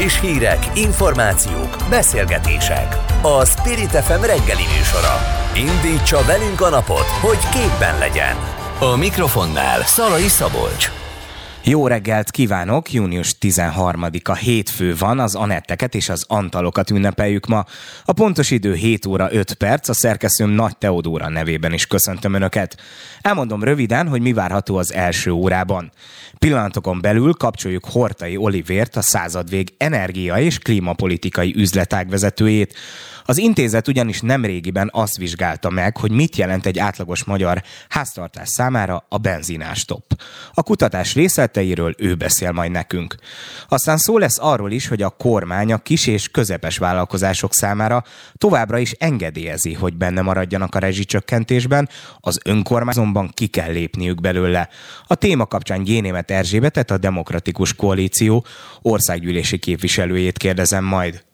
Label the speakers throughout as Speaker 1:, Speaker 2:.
Speaker 1: Friss hírek, információk, beszélgetések. A Spirit FM reggeli műsora. Indítsa velünk a napot, hogy képben legyen. A mikrofonnál Szalai Szabolcs.
Speaker 2: Jó reggelt kívánok! Június 13-a hétfő van, az Anetteket és az Antalokat ünnepeljük ma. A pontos idő 7 óra 5 perc, a szerkesztőm Nagy Teodóra nevében is köszöntöm Önöket. Elmondom röviden, hogy mi várható az első órában. Pillanatokon belül kapcsoljuk Hortai Olivért, a századvég energia és klímapolitikai üzletág vezetőjét. Az intézet ugyanis nemrégiben azt vizsgálta meg, hogy mit jelent egy átlagos magyar háztartás számára a benzinástop. A kutatás részleteiről ő beszél majd nekünk. Aztán szó lesz arról is, hogy a kormány a kis és közepes vállalkozások számára továbbra is engedélyezi, hogy benne maradjanak a rezsicsökkentésben, az önkormányzomban ki kell lépniük belőle. A téma kapcsán Génémet Erzsébetet, a Demokratikus Koalíció országgyűlési képviselőjét kérdezem majd.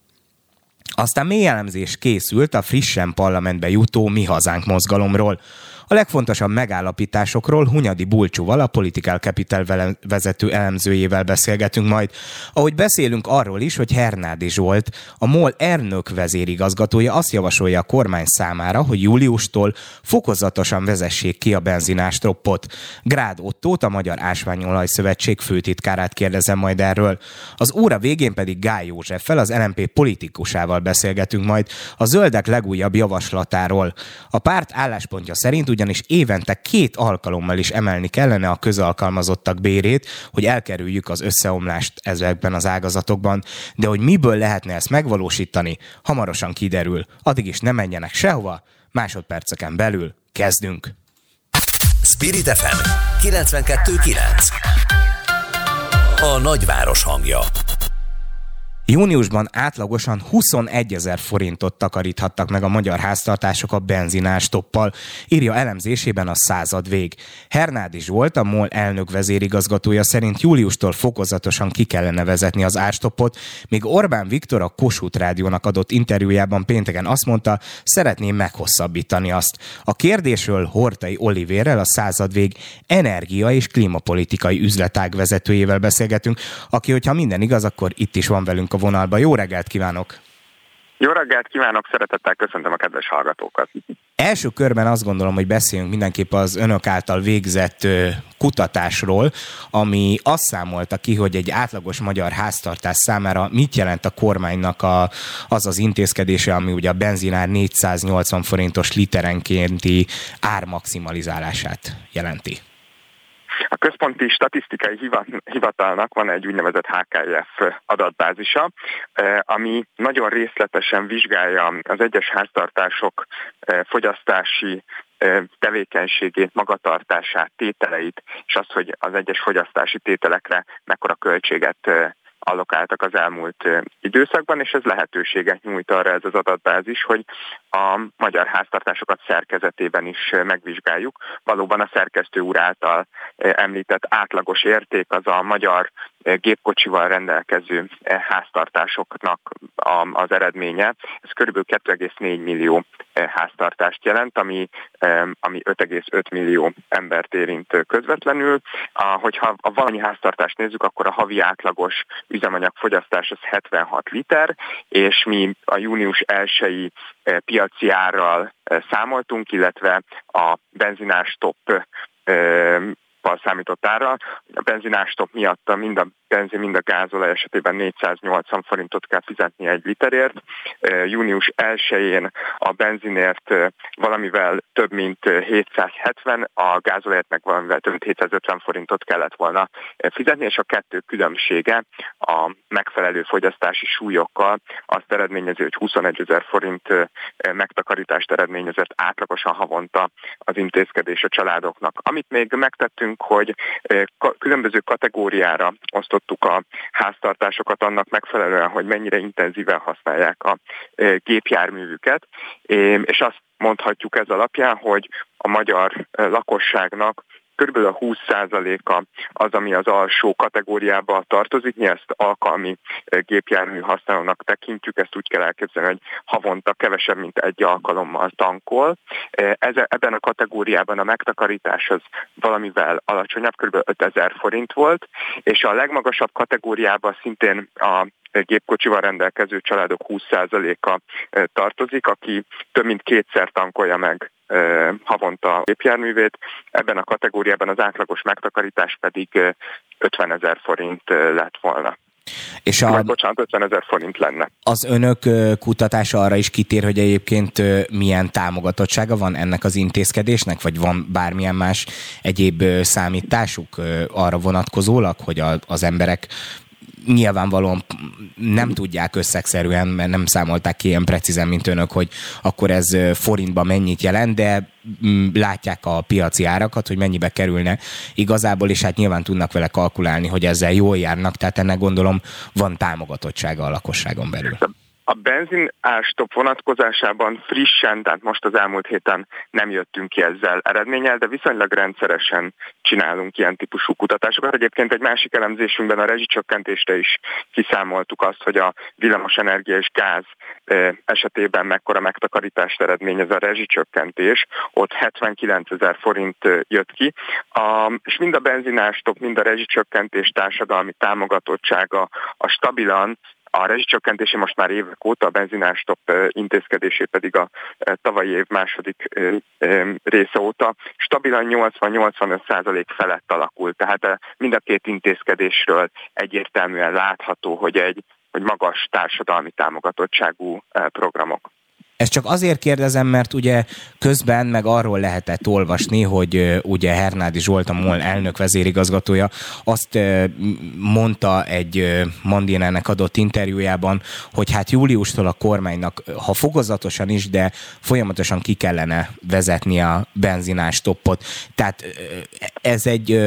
Speaker 2: Aztán mély elemzés készült a frissen parlamentbe jutó Mi Hazánk mozgalomról. A legfontosabb megállapításokról Hunyadi Bulcsúval, a Political Capital vezető elemzőjével beszélgetünk majd. Ahogy beszélünk arról is, hogy Hernádi Zsolt, a MOL elnök vezérigazgatója azt javasolja a kormány számára, hogy júliustól fokozatosan vezessék ki a benzinástroppot. Grád Ottót, a Magyar Ásványolaj Szövetség főtitkárát kérdezem majd erről. Az óra végén pedig Gály Józseffel, az LMP politikusával beszélgetünk majd a zöldek legújabb javaslatáról. A párt álláspontja szerint ugyanis évente két alkalommal is emelni kellene a közalkalmazottak bérét, hogy elkerüljük az összeomlást ezekben az ágazatokban, de hogy miből lehetne ezt megvalósítani, hamarosan kiderül. Addig is ne menjenek sehova, másodperceken belül kezdünk.
Speaker 1: Spirit FM 92.9 A nagyváros hangja
Speaker 2: Júniusban átlagosan 21 ezer forintot takaríthattak meg a magyar háztartások a benzinástoppal, írja elemzésében a század vég. Hernádi Zsolt, a MOL elnök vezérigazgatója szerint júliustól fokozatosan ki kellene vezetni az árstoppot, míg Orbán Viktor a Kossuth Rádiónak adott interjújában pénteken azt mondta, szeretné meghosszabbítani azt. A kérdésről Hortai Olivérrel, a századvég energia és klímapolitikai üzletág vezetőjével beszélgetünk, aki, hogyha minden igaz, akkor itt is van velünk a vonalba. Jó reggelt kívánok!
Speaker 3: Jó reggelt kívánok, szeretettel köszöntöm a kedves hallgatókat.
Speaker 2: Első körben azt gondolom, hogy beszéljünk mindenképp az önök által végzett kutatásról, ami azt számolta ki, hogy egy átlagos magyar háztartás számára mit jelent a kormánynak a, az az intézkedése, ami ugye a benzinár 480 forintos literenkénti ármaximalizálását jelenti.
Speaker 3: Központi Statisztikai Hivatalnak van egy úgynevezett HKF adatbázisa, eh, ami nagyon részletesen vizsgálja az egyes háztartások eh, fogyasztási eh, tevékenységét, magatartását, tételeit, és azt, hogy az egyes fogyasztási tételekre mekkora költséget allokáltak az elmúlt időszakban, és ez lehetőséget nyújt arra ez az adatbázis, hogy a magyar háztartásokat szerkezetében is megvizsgáljuk. Valóban a szerkesztő úr által említett átlagos érték az a magyar gépkocsival rendelkező háztartásoknak az eredménye. Ez kb. 2,4 millió háztartást jelent, ami, ami 5,5 millió embert érint közvetlenül. Hogyha a valami háztartást nézzük, akkor a havi átlagos üzemanyagfogyasztás az 76 liter, és mi a június 1 piaci árral számoltunk, illetve a benzinás top számított ára. A benzinástop miatt mind a benzin, mind a gázolaj esetében 480 forintot kell fizetni egy literért. Június 1-én a benzinért valamivel több mint 770, a gázolajért meg valamivel több mint 750 forintot kellett volna fizetni, és a kettő különbsége a megfelelő fogyasztási súlyokkal azt eredményező, hogy 21 ezer forint megtakarítást eredményezett átlagosan havonta az intézkedés a családoknak. Amit még megtettünk, hogy különböző kategóriára osztott osztottuk a háztartásokat annak megfelelően, hogy mennyire intenzíven használják a gépjárművüket, és azt mondhatjuk ez alapján, hogy a magyar lakosságnak körülbelül a 20%-a az, ami az alsó kategóriába tartozik, mi ezt alkalmi eh, gépjármű használónak tekintjük, ezt úgy kell elképzelni, hogy havonta kevesebb, mint egy alkalommal tankol. Eh, ebben a kategóriában a megtakarítás az valamivel alacsonyabb, kb. 5000 forint volt, és a legmagasabb kategóriában szintén a gépkocsival rendelkező családok 20%-a tartozik, aki több mint kétszer tankolja meg havonta a gépjárművét. Ebben a kategóriában az átlagos megtakarítás pedig 50 ezer forint lett volna. És a, Majd, bocsánat, 50 ezer forint lenne.
Speaker 2: Az önök kutatása arra is kitér, hogy egyébként milyen támogatottsága van ennek az intézkedésnek, vagy van bármilyen más egyéb számításuk arra vonatkozólag, hogy az emberek nyilvánvalóan nem tudják összegszerűen, mert nem számolták ki ilyen precízen, mint önök, hogy akkor ez forintba mennyit jelent, de mm, látják a piaci árakat, hogy mennyibe kerülne igazából, és hát nyilván tudnak vele kalkulálni, hogy ezzel jól járnak, tehát ennek gondolom van támogatottsága a lakosságon belül.
Speaker 3: A benzin árstop vonatkozásában frissen, tehát most az elmúlt héten nem jöttünk ki ezzel eredménnyel, de viszonylag rendszeresen csinálunk ilyen típusú kutatásokat. Egyébként egy másik elemzésünkben a rezsicsökkentésre is kiszámoltuk azt, hogy a villamos energia és gáz esetében mekkora megtakarítást eredményez a rezsicsökkentés. Ott 79 ezer forint jött ki, és mind a benzinárstop, mind a rezsicsökkentés társadalmi támogatottsága a stabilan a rezsicsökkentése most már évek óta, a benzinárstop intézkedésé pedig a tavalyi év második része óta stabilan 80-85 százalék felett alakult. Tehát mind a két intézkedésről egyértelműen látható, hogy egy hogy magas társadalmi támogatottságú programok.
Speaker 2: Ezt csak azért kérdezem, mert ugye közben meg arról lehetett olvasni, hogy ugye Hernádi Zsolt, a MOL elnök vezérigazgatója azt mondta egy Mandinának adott interjújában, hogy hát júliustól a kormánynak, ha fokozatosan is, de folyamatosan ki kellene vezetni a benzinás toppot. Tehát ez egy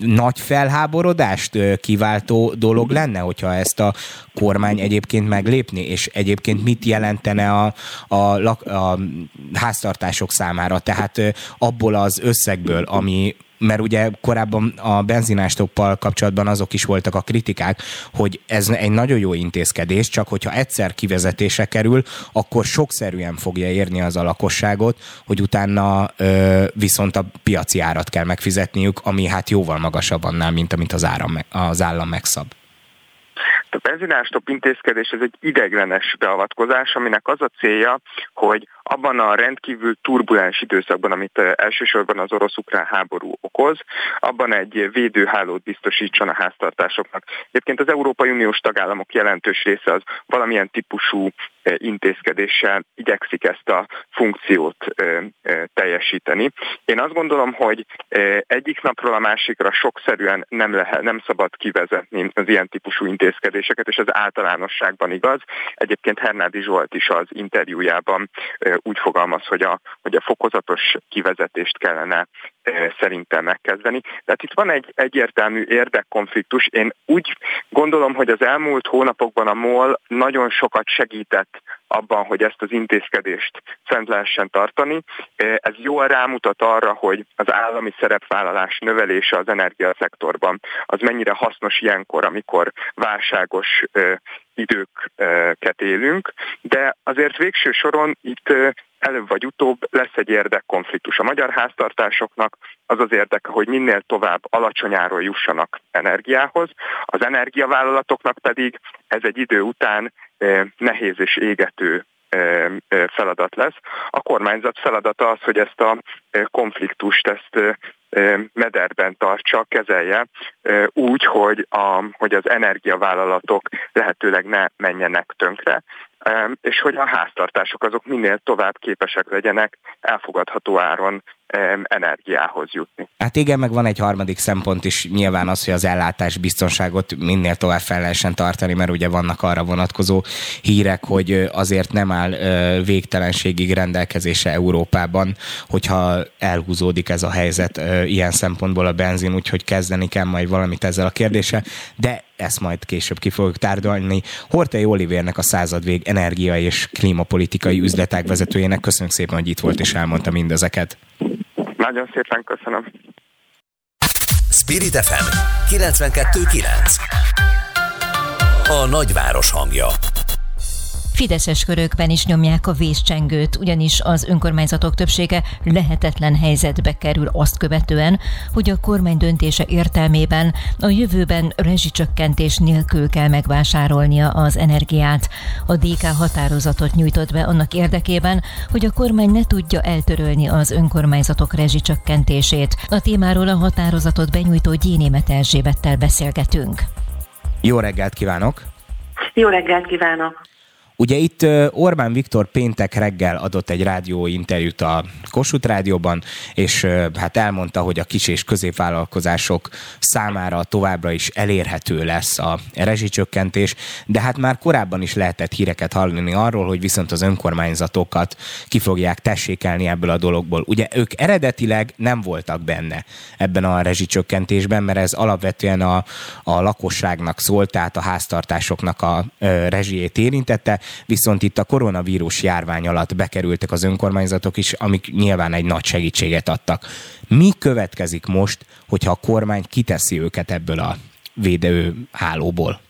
Speaker 2: nagy felháborodást kiváltó dolog lenne, hogyha ezt a kormány egyébként meglépni, és egyébként mit jelentene a a, a, a háztartások számára. Tehát abból az összegből, ami mert ugye korábban a benzinástoppal kapcsolatban azok is voltak a kritikák, hogy ez egy nagyon jó intézkedés, csak hogyha egyszer kivezetése kerül, akkor sokszerűen fogja érni az a lakosságot, hogy utána ö, viszont a piaci árat kell megfizetniük, ami hát jóval magasabb annál, mint amit az, áram, az állam megszab.
Speaker 3: A benzinástop intézkedés ez egy ideglenes beavatkozás, aminek az a célja, hogy abban a rendkívül turbulens időszakban, amit elsősorban az orosz-ukrán háború okoz, abban egy védőhálót biztosítson a háztartásoknak. Egyébként az Európai Uniós tagállamok jelentős része az valamilyen típusú intézkedéssel igyekszik ezt a funkciót teljesíteni. Én azt gondolom, hogy egyik napról a másikra sokszerűen nem, lehet, nem szabad kivezetni az ilyen típusú intézkedéseket, és az általánosságban igaz. Egyébként Hernádi Zsolt is az interjújában úgy fogalmaz, hogy a, hogy a fokozatos kivezetést kellene szerintem megkezdeni. Tehát itt van egy egyértelmű érdekkonfliktus. Én úgy gondolom, hogy az elmúlt hónapokban a MOL nagyon sokat segített abban, hogy ezt az intézkedést fent lehessen tartani. Ez jól rámutat arra, hogy az állami szerepvállalás növelése az energiaszektorban az mennyire hasznos ilyenkor, amikor válságos időket élünk, de azért végső soron itt előbb vagy utóbb lesz egy érdekkonfliktus. A magyar háztartásoknak az az érdeke, hogy minél tovább alacsonyáról jussanak energiához, az energiavállalatoknak pedig ez egy idő után nehéz és égető feladat lesz. A kormányzat feladata az, hogy ezt a konfliktust, ezt mederben tartsa, kezelje úgy, hogy, a, hogy az energiavállalatok lehetőleg ne menjenek tönkre, és hogy a háztartások azok minél tovább képesek legyenek elfogadható áron energiához jutni.
Speaker 2: Hát igen, meg van egy harmadik szempont is, nyilván az, hogy az ellátás biztonságot minél tovább fel lehessen tartani, mert ugye vannak arra vonatkozó hírek, hogy azért nem áll végtelenségig rendelkezése Európában, hogyha elhúzódik ez a helyzet ilyen szempontból a benzin, úgyhogy kezdeni kell majd valamit ezzel a kérdéssel, de ezt majd később ki fogjuk tárgyalni. Hortei Olivérnek a századvég energia és klímapolitikai üzletág vezetőjének köszönjük szépen, hogy itt volt és elmondta mindezeket.
Speaker 3: Nagyon szépen köszönöm.
Speaker 1: Spirit FM 92.9 A nagyváros hangja
Speaker 4: Fideszes körökben is nyomják a vészcsengőt, ugyanis az önkormányzatok többsége lehetetlen helyzetbe kerül azt követően, hogy a kormány döntése értelmében a jövőben rezsicsökkentés nélkül kell megvásárolnia az energiát. A DK határozatot nyújtott be annak érdekében, hogy a kormány ne tudja eltörölni az önkormányzatok rezsicsökkentését. A témáról a határozatot benyújtó Gyénémet Erzsébettel beszélgetünk.
Speaker 2: Jó reggelt kívánok!
Speaker 5: Jó reggelt kívánok!
Speaker 2: Ugye itt Orbán Viktor péntek reggel adott egy rádióinterjút a Kossuth Rádióban, és hát elmondta, hogy a kis és középvállalkozások számára továbbra is elérhető lesz a rezsicsökkentés, de hát már korábban is lehetett híreket hallani arról, hogy viszont az önkormányzatokat ki fogják tessékelni ebből a dologból. Ugye ők eredetileg nem voltak benne ebben a rezsicsökkentésben, mert ez alapvetően a, a lakosságnak szólt, tehát a háztartásoknak a rezsijét érintette, viszont itt a koronavírus járvány alatt bekerültek az önkormányzatok is, amik nyilván egy nagy segítséget adtak. Mi következik most, hogyha a kormány kiteszi őket ebből a védőhálóból?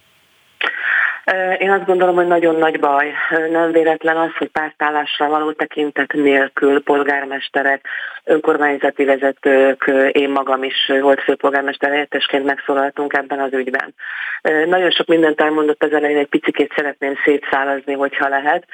Speaker 5: Én azt gondolom, hogy nagyon nagy baj. Nem véletlen az, hogy pártállásra való tekintet nélkül polgármesterek, önkormányzati vezetők, én magam is volt főpolgármester helyettesként megszólaltunk ebben az ügyben. Nagyon sok mindent elmondott az elején, egy picit szeretném szétszálazni, hogyha lehet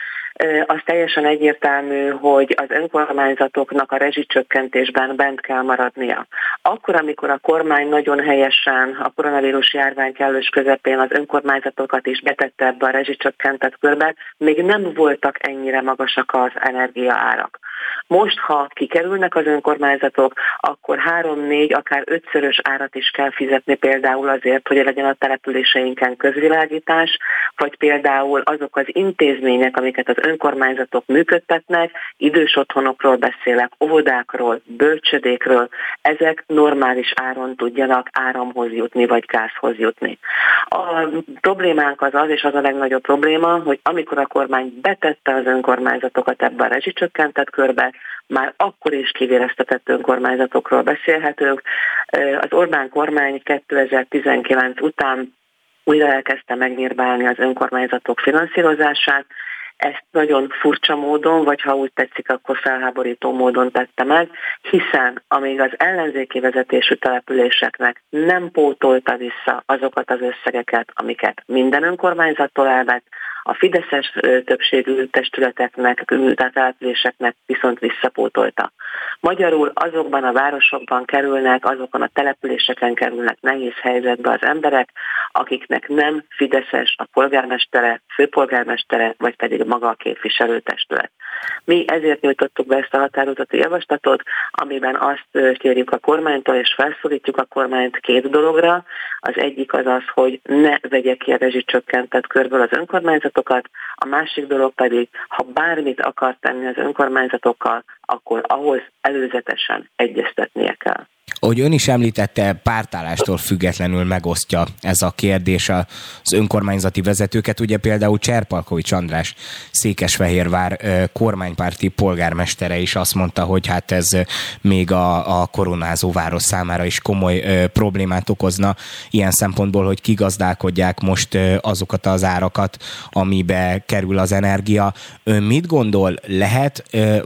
Speaker 5: az teljesen egyértelmű, hogy az önkormányzatoknak a rezsicsökkentésben bent kell maradnia. Akkor, amikor a kormány nagyon helyesen a koronavírus járvány kellős közepén az önkormányzatokat is betette ebbe a rezsicsökkentett körbe, még nem voltak ennyire magasak az energiaárak. Most, ha kikerülnek az önkormányzatok, akkor három-négy, akár ötszörös árat is kell fizetni például azért, hogy legyen a településeinken közvilágítás, vagy például azok az intézmények, amiket az önkormányzatok működtetnek, idős otthonokról beszélek, óvodákról, bölcsödékről, ezek normális áron tudjanak áramhoz jutni, vagy gázhoz jutni. A problémánk az az, és az a legnagyobb probléma, hogy amikor a kormány betette az önkormányzatokat ebbe a rezsicsökkentett körbe, már akkor is kivéreztetett önkormányzatokról beszélhetünk. Az Orbán kormány 2019 után újra elkezdte megnyírbálni az önkormányzatok finanszírozását, ezt nagyon furcsa módon, vagy ha úgy tetszik, akkor felháborító módon tette meg, hiszen amíg az ellenzéki vezetésű településeknek nem pótolta vissza azokat az összegeket, amiket minden önkormányzattól elvett, a fideszes többségű testületeknek, településeknek viszont visszapótolta. Magyarul azokban a városokban kerülnek, azokon a településeken kerülnek nehéz helyzetbe az emberek, akiknek nem fideszes a polgármestere, főpolgármestere, vagy pedig maga a képviselőtestület. Mi ezért nyújtottuk be ezt a határozati javaslatot, amiben azt kérjük a kormánytól, és felszólítjuk a kormányt két dologra. Az egyik az az, hogy ne vegye ki a rezsicsökkentett körből az önkormányzatokat, a másik dolog pedig, ha bármit akar tenni az önkormányzatokkal, akkor ahhoz előzetesen egyeztetnie kell.
Speaker 2: Ahogy ön is említette, pártállástól függetlenül megosztja ez a kérdés az önkormányzati vezetőket. Ugye például Cserpalkovics András Székesfehérvár kormánypárti polgármestere is azt mondta, hogy hát ez még a, a koronázó város számára is komoly problémát okozna ilyen szempontból, hogy kigazdálkodják most azokat az árakat, amibe kerül az energia. Ön mit gondol, lehet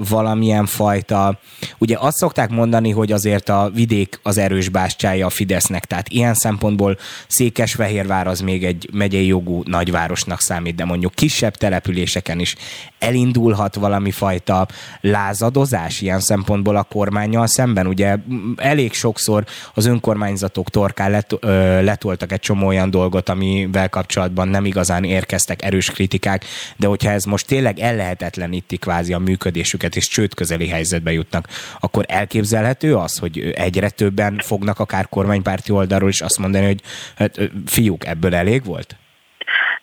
Speaker 2: valamilyen fajta, ugye azt szokták mondani, hogy azért a vidék vidék az erős bástyája a Fidesznek, tehát ilyen szempontból Székesfehérvár az még egy megyei jogú nagyvárosnak számít, de mondjuk kisebb településeken is elindulhat valami fajta lázadozás ilyen szempontból a kormányjal szemben. Ugye elég sokszor az önkormányzatok torkán let, ö, letoltak egy csomó olyan dolgot, amivel kapcsolatban nem igazán érkeztek erős kritikák, de hogyha ez most tényleg ellehetetleníti kvázi a működésüket és csőd közeli helyzetbe jutnak, akkor elképzelhető az, hogy egyre egyre többen fognak akár kormánypárti oldalról is azt mondani, hogy hát, fiúk, ebből elég volt?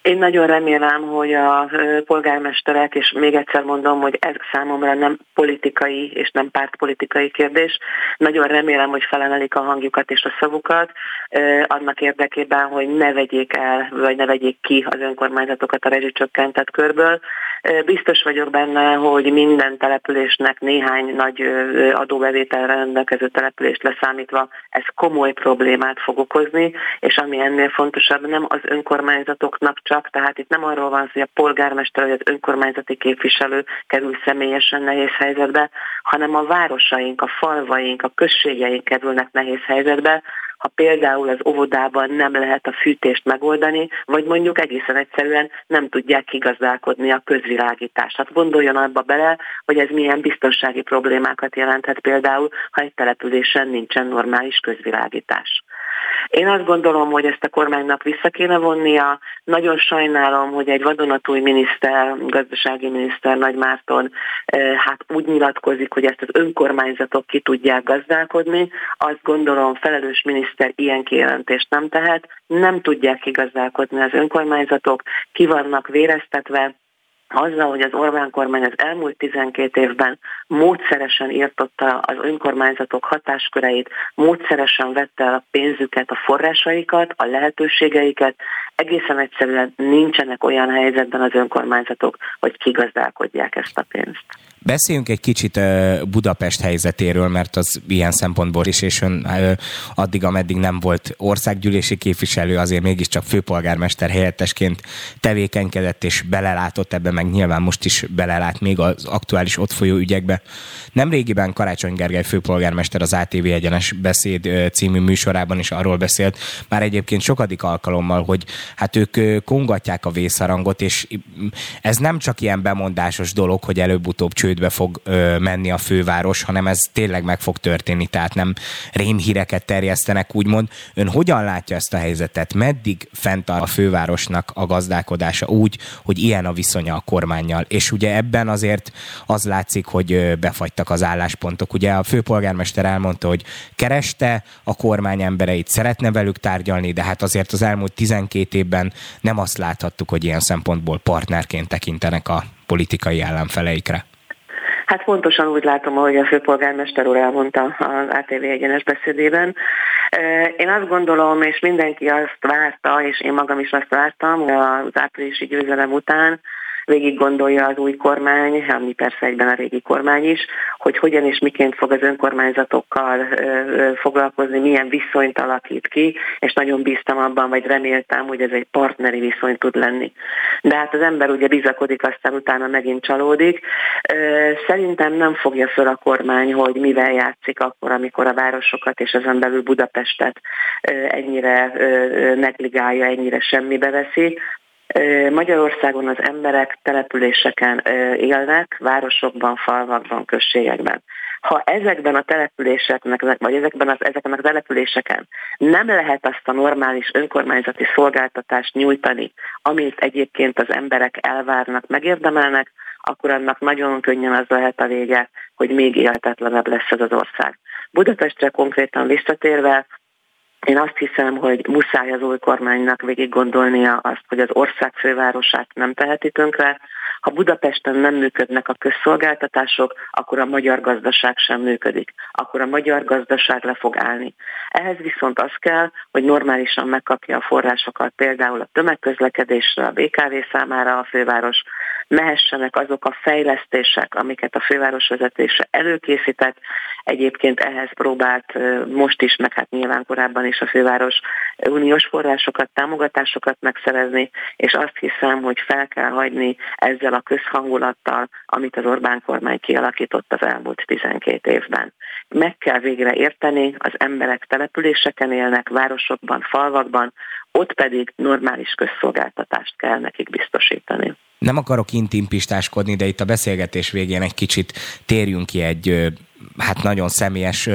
Speaker 5: Én nagyon remélem, hogy a polgármesterek, és még egyszer mondom, hogy ez számomra nem politikai és nem pártpolitikai kérdés, nagyon remélem, hogy felemelik a hangjukat és a szavukat, annak érdekében, hogy ne vegyék el, vagy ne vegyék ki az önkormányzatokat a rezsicsökkentett körből. Biztos vagyok benne, hogy minden településnek néhány nagy adóbevételre rendelkező települést leszámítva ez komoly problémát fog okozni, és ami ennél fontosabb, nem az önkormányzatoknak csak csak, tehát itt nem arról van szó, hogy a polgármester vagy az önkormányzati képviselő kerül személyesen nehéz helyzetbe, hanem a városaink, a falvaink, a községeink kerülnek nehéz helyzetbe, ha például az óvodában nem lehet a fűtést megoldani, vagy mondjuk egészen egyszerűen nem tudják kigazdálkodni a közvilágítást. Hát gondoljon abba bele, hogy ez milyen biztonsági problémákat jelenthet például, ha egy településen nincsen normális közvilágítás. Én azt gondolom, hogy ezt a kormánynak vissza kéne vonnia. Nagyon sajnálom, hogy egy vadonatúj miniszter, gazdasági miniszter Nagy Márton eh, hát úgy nyilatkozik, hogy ezt az önkormányzatok ki tudják gazdálkodni. Azt gondolom, felelős miniszter ilyen kijelentést nem tehet. Nem tudják kigazdálkodni az önkormányzatok, ki vannak véreztetve, azzal, hogy az Orbán kormány az elmúlt 12 évben módszeresen írtotta az önkormányzatok hatásköreit, módszeresen vette el a pénzüket, a forrásaikat, a lehetőségeiket, egészen egyszerűen nincsenek olyan helyzetben az önkormányzatok, hogy kigazdálkodják ezt a pénzt.
Speaker 2: Beszéljünk egy kicsit Budapest helyzetéről, mert az ilyen szempontból is, és ön addig, ameddig nem volt országgyűlési képviselő, azért mégiscsak főpolgármester helyettesként tevékenykedett és belelátott ebbe, meg nyilván most is belelát még az aktuális ott folyó ügyekbe. Nem régiben Karácsony Gergely főpolgármester az ATV egyenes beszéd című műsorában is arról beszélt, már egyébként sokadik alkalommal, hogy hát ők kongatják a vészharangot, és ez nem csak ilyen bemondásos dolog, hogy előbb-utóbb csőd csődbe fog ö, menni a főváros, hanem ez tényleg meg fog történni, tehát nem rémhíreket terjesztenek, úgymond. Ön hogyan látja ezt a helyzetet? Meddig fent a fővárosnak a gazdálkodása úgy, hogy ilyen a viszonya a kormányjal? És ugye ebben azért az látszik, hogy befagytak az álláspontok. Ugye a főpolgármester elmondta, hogy kereste a kormány embereit, szeretne velük tárgyalni, de hát azért az elmúlt 12 évben nem azt láthattuk, hogy ilyen szempontból partnerként tekintenek a politikai ellenfeleikre.
Speaker 5: Hát pontosan úgy látom, ahogy a főpolgármester úr elmondta az ATV egyenes beszédében. Én azt gondolom, és mindenki azt várta, és én magam is azt vártam az áprilisi győzelem után, végig gondolja az új kormány, ami persze egyben a régi kormány is, hogy hogyan és miként fog az önkormányzatokkal foglalkozni, milyen viszonyt alakít ki, és nagyon bíztam abban, vagy reméltem, hogy ez egy partneri viszony tud lenni. De hát az ember ugye bizakodik, aztán utána megint csalódik. Szerintem nem fogja föl a kormány, hogy mivel játszik akkor, amikor a városokat és ezen belül Budapestet ennyire negligálja, ennyire semmibe veszi, Magyarországon az emberek településeken élnek, városokban, falvakban, községekben. Ha ezekben a településeknek, vagy ezekben az, ezeken a településeken nem lehet azt a normális önkormányzati szolgáltatást nyújtani, amit egyébként az emberek elvárnak, megérdemelnek, akkor annak nagyon könnyen az lehet a vége, hogy még élhetetlenebb lesz ez az ország. Budapestre konkrétan visszatérve, én azt hiszem, hogy muszáj az új kormánynak végig gondolnia azt, hogy az ország fővárosát nem teheti tönkre. Ha Budapesten nem működnek a közszolgáltatások, akkor a magyar gazdaság sem működik. Akkor a magyar gazdaság le fog állni. Ehhez viszont az kell, hogy normálisan megkapja a forrásokat például a tömegközlekedésre, a BKV számára a főváros, mehessenek azok a fejlesztések, amiket a főváros vezetése előkészített. Egyébként ehhez próbált most is, meg hát nyilván korábban is a főváros uniós forrásokat, támogatásokat megszerezni, és azt hiszem, hogy fel kell hagyni ezzel a közhangulattal, amit az Orbán kormány kialakított az elmúlt 12 évben. Meg kell végre érteni, az emberek településeken élnek, városokban, falvakban, ott pedig normális közszolgáltatást kell nekik biztosítani.
Speaker 2: Nem akarok intimpistáskodni, de itt a beszélgetés végén egy kicsit térjünk ki egy hát nagyon személyes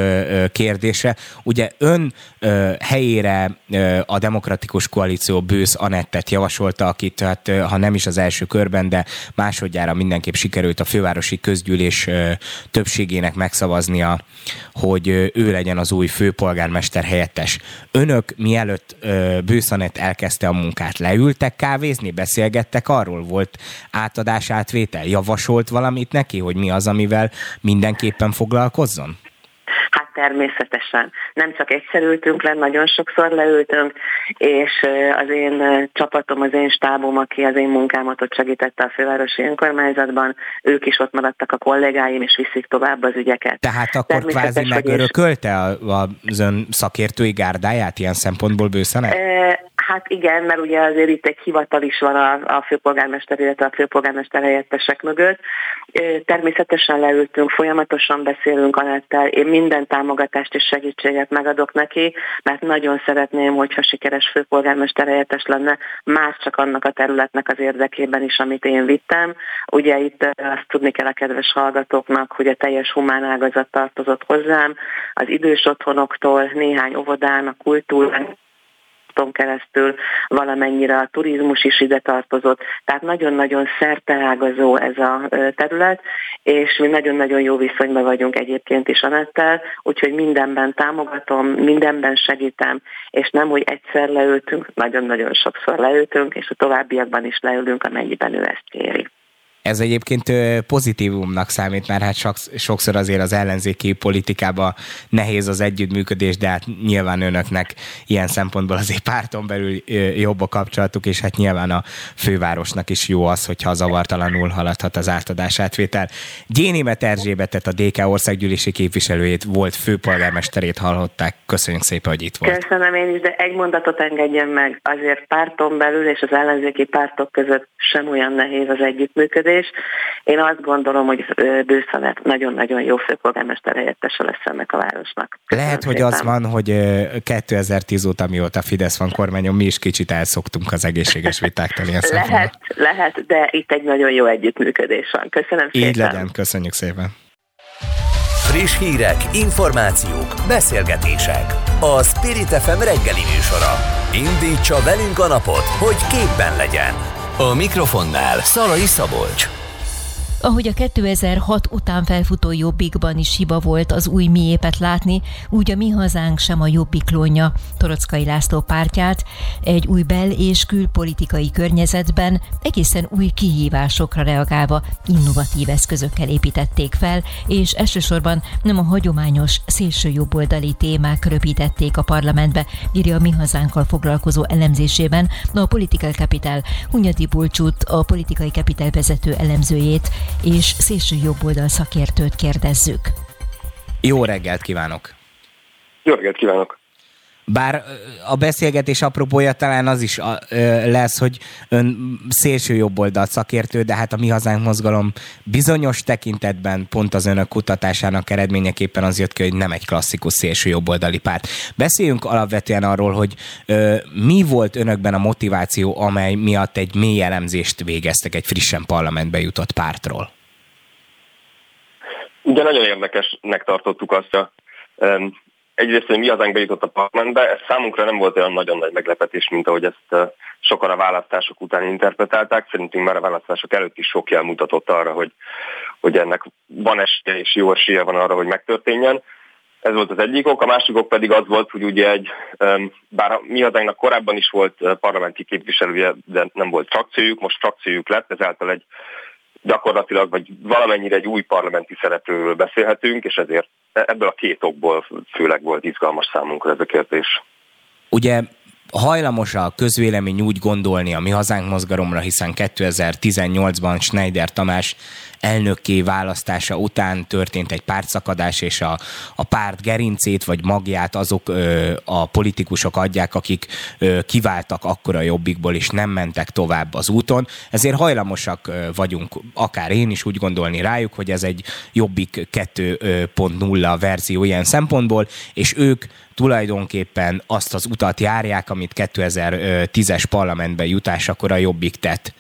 Speaker 2: kérdése. Ugye ön helyére a Demokratikus Koalíció Bősz Anettet javasolta, akit hát ha nem is az első körben, de másodjára mindenképp sikerült a fővárosi közgyűlés többségének megszavaznia, hogy ő legyen az új főpolgármester helyettes. Önök mielőtt Bősz Anett elkezdte a munkát, leültek kávézni, beszélgettek arról, volt átadás átvétel, javasolt valamit neki, hogy mi az, amivel mindenképpen foglalkozik? Foglalkozzon?
Speaker 5: Hát természetesen. Nem csak egyszer ültünk le, nagyon sokszor leültünk, és az én csapatom, az én stábom, aki az én munkámat ott segítette a fővárosi önkormányzatban, ők is ott maradtak a kollégáim, és viszik tovább az ügyeket.
Speaker 2: Tehát akkor kvázi megörökölte az ön szakértői gárdáját ilyen szempontból bőszenek?
Speaker 5: Hát igen, mert ugye azért itt egy hivatal is van a, a főpolgármester, illetve a főpolgármester helyettesek mögött. Természetesen leültünk, folyamatosan beszélünk Anettel, én minden támogatást és segítséget megadok neki, mert nagyon szeretném, hogyha sikeres főpolgármester helyettes lenne, más csak annak a területnek az érdekében is, amit én vittem. Ugye itt azt tudni kell a kedves hallgatóknak, hogy a teljes humán ágazat tartozott hozzám, az idős otthonoktól, néhány óvodán, a kultúrán, keresztül valamennyire a turizmus is ide tartozott. Tehát nagyon-nagyon szerteágazó ez a terület, és mi nagyon-nagyon jó viszonyban vagyunk egyébként is Anettel, úgyhogy mindenben támogatom, mindenben segítem, és nem, hogy egyszer leültünk, nagyon-nagyon sokszor leültünk, és a továbbiakban is leülünk, amennyiben ő ezt kéri.
Speaker 2: Ez egyébként pozitívumnak számít, mert hát sokszor azért az ellenzéki politikában nehéz az együttműködés, de hát nyilván önöknek ilyen szempontból azért párton belül jobb a kapcsolatuk, és hát nyilván a fővárosnak is jó az, hogyha zavartalanul haladhat az átadás átvétel. Gyénimet Erzsébetet, a DK országgyűlési képviselőjét, volt főpolgármesterét hallották. Köszönjük szépen, hogy itt volt.
Speaker 5: Köszönöm én is, de egy mondatot engedjen meg. Azért párton belül és az ellenzéki pártok között sem olyan nehéz az együttműködés, kérdés. Én azt gondolom, hogy Bőszanet nagyon-nagyon jó főpolgármester helyettese lesz ennek a városnak.
Speaker 2: Köszönöm Lehet, szépen. hogy az van, hogy 2010 óta, mióta Fidesz van kormányon, mi is kicsit elszoktunk az egészséges vitáktól.
Speaker 5: lehet, lehet, de itt egy nagyon jó együttműködés van. Köszönöm
Speaker 2: Így szépen. legyen, köszönjük szépen.
Speaker 1: Friss hírek, információk, beszélgetések. A Spirit FM reggeli műsora. Indítsa velünk a napot, hogy képben legyen. A mikrofonnál Szalai Szabolcs.
Speaker 4: Ahogy a 2006 után felfutó Jobbikban is hiba volt az új miépet látni, úgy a mi hazánk sem a Jobbik klónja, Torockai László pártját, egy új bel- és külpolitikai környezetben egészen új kihívásokra reagálva innovatív eszközökkel építették fel, és elsősorban nem a hagyományos szélső jobboldali témák röpítették a parlamentbe, írja a mi hazánkkal foglalkozó elemzésében. A Political Capital Hunyadi Bulcsút, a Politikai Capital vezető elemzőjét, és szélső jobboldal szakértőt kérdezzük.
Speaker 2: Jó reggelt kívánok!
Speaker 6: Jó reggelt kívánok!
Speaker 2: Bár a beszélgetés apropója talán az is lesz, hogy ön szélső jobboldal szakértő, de hát a Mi Hazánk mozgalom bizonyos tekintetben pont az önök kutatásának eredményeképpen az jött ki, hogy nem egy klasszikus szélső jobboldali párt. Beszéljünk alapvetően arról, hogy mi volt önökben a motiváció, amely miatt egy mély elemzést végeztek egy frissen parlamentbe jutott pártról.
Speaker 6: Ugye nagyon érdekesnek tartottuk azt a egyrészt, hogy mi hazánk bejutott a parlamentbe, ez számunkra nem volt olyan nagyon nagy meglepetés, mint ahogy ezt sokan a választások után interpretálták. Szerintünk már a választások előtt is sok jel mutatott arra, hogy, hogy ennek van esélye és jó esélye van arra, hogy megtörténjen. Ez volt az egyik ok, a másik ok pedig az volt, hogy ugye egy, bár mi hazánknak korábban is volt parlamenti képviselője, de nem volt frakciójuk, most frakciójuk lett, ezáltal egy gyakorlatilag, vagy valamennyire egy új parlamenti szereplőről beszélhetünk, és ezért ebből a két okból főleg volt izgalmas számunkra ez a kérdés.
Speaker 2: Ugye hajlamos a közvélemény úgy gondolni a Mi Hazánk mozgalomra, hiszen 2018-ban Schneider Tamás elnökké választása után történt egy pártszakadás, és a, a párt gerincét vagy magját azok ö, a politikusok adják, akik ö, kiváltak akkor a jobbikból, és nem mentek tovább az úton. Ezért hajlamosak ö, vagyunk, akár én is úgy gondolni rájuk, hogy ez egy jobbik 2.0 verzió ilyen szempontból, és ők tulajdonképpen azt az utat járják, amit 2010-es parlamentben jutásakor a Jobbik tett.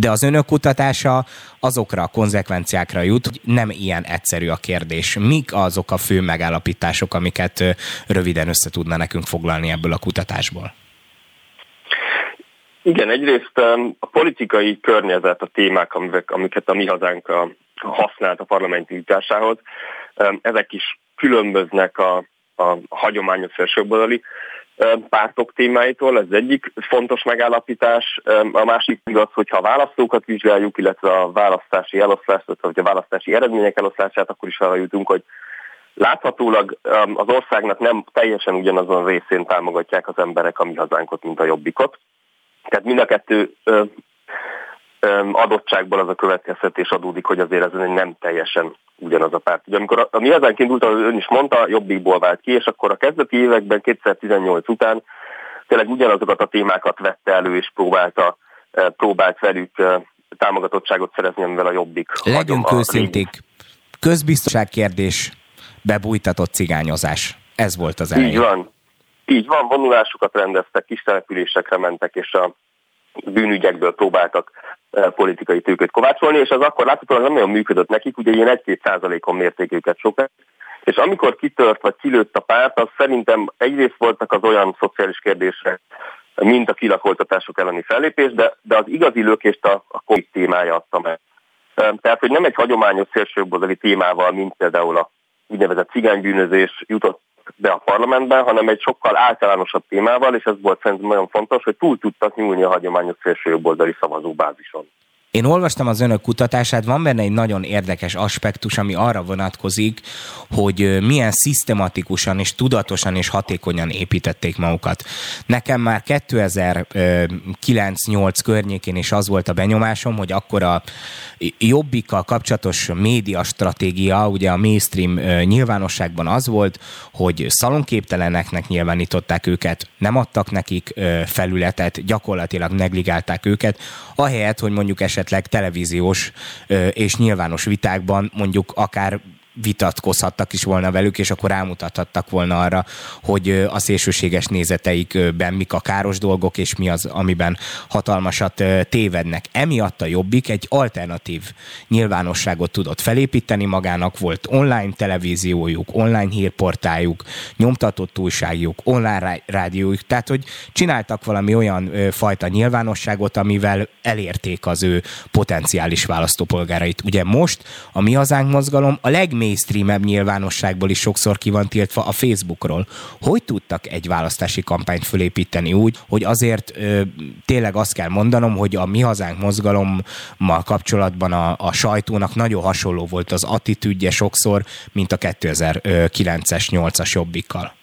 Speaker 2: De az önök kutatása azokra a konzekvenciákra jut, hogy nem ilyen egyszerű a kérdés. Mik azok a fő megállapítások, amiket röviden össze tudna nekünk foglalni ebből a kutatásból?
Speaker 6: Igen, egyrészt a politikai környezet, a témák, amiket a mi hazánk használt a parlamenti jutásához, ezek is különböznek a a hagyományos szélsőjobboldali pártok témáitól, ez egyik fontos megállapítás. A másik az, hogyha a választókat vizsgáljuk, illetve a választási eloszlást, vagy a választási eredmények eloszlását, akkor is arra jutunk, hogy láthatólag az országnak nem teljesen ugyanazon részén támogatják az emberek a mi hazánkot, mint a jobbikot. Tehát mind a kettő adottságból az a következtetés adódik, hogy azért ez nem teljesen ugyanaz a párt. Ugye amikor a, a mi hazánk indult, ön is mondta, jobbikból vált ki, és akkor a kezdeti években 2018 után tényleg ugyanazokat a témákat vette elő és próbálta, próbált velük támogatottságot szerezni, amivel a jobbik.
Speaker 2: Legyünk őszinték. Közbiztonság kérdés, bebújtatott cigányozás. Ez volt az elején.
Speaker 6: Így van. Így van, vonulásukat rendeztek, kis településekre mentek, és a bűnügyekből próbáltak politikai tőköt kovácsolni, és az akkor láthatóan nem nagyon működött nekik, ugye ilyen 1-2 százalékon mérték őket sokat, és amikor kitört vagy kilőtt a párt, az szerintem egyrészt voltak az olyan szociális kérdések, mint a kilakoltatások elleni fellépés, de, de az igazi lökést a, a COVID témája adta meg. Tehát, hogy nem egy hagyományos szélsőjobboldali témával, mint például a úgynevezett cigánybűnözés jutott be a parlamentben, hanem egy sokkal általánosabb témával, és ez volt szerintem nagyon fontos, hogy túl tudtak nyúlni a hagyományos szélsőjobboldali szavazóbázison.
Speaker 2: Én olvastam az önök kutatását, van benne egy nagyon érdekes aspektus, ami arra vonatkozik, hogy milyen szisztematikusan és tudatosan és hatékonyan építették magukat. Nekem már 2009-8 környékén is az volt a benyomásom, hogy akkor a jobbikkal kapcsolatos média stratégia, ugye a mainstream nyilvánosságban az volt, hogy szalonképteleneknek nyilvánították őket, nem adtak nekik felületet, gyakorlatilag negligálták őket, ahelyett, hogy mondjuk esetleg esetleg televíziós és nyilvános vitákban mondjuk akár vitatkozhattak is volna velük, és akkor rámutathattak volna arra, hogy a szélsőséges nézeteikben mik a káros dolgok, és mi az, amiben hatalmasat tévednek. Emiatt a Jobbik egy alternatív nyilvánosságot tudott felépíteni magának, volt online televíziójuk, online hírportájuk, nyomtatott újságjuk, online rádiójuk, tehát hogy csináltak valami olyan fajta nyilvánosságot, amivel elérték az ő potenciális választópolgárait. Ugye most a Mi Hazánk mozgalom a legmélyebb mainstreamebb nyilvánosságból is sokszor ki van tiltva a Facebookról. Hogy tudtak egy választási kampányt fölépíteni úgy, hogy azért ö, tényleg azt kell mondanom, hogy a Mi Hazánk mozgalommal kapcsolatban a, a sajtónak nagyon hasonló volt az attitűdje sokszor, mint a 2009-es, 8-as jobbikkal.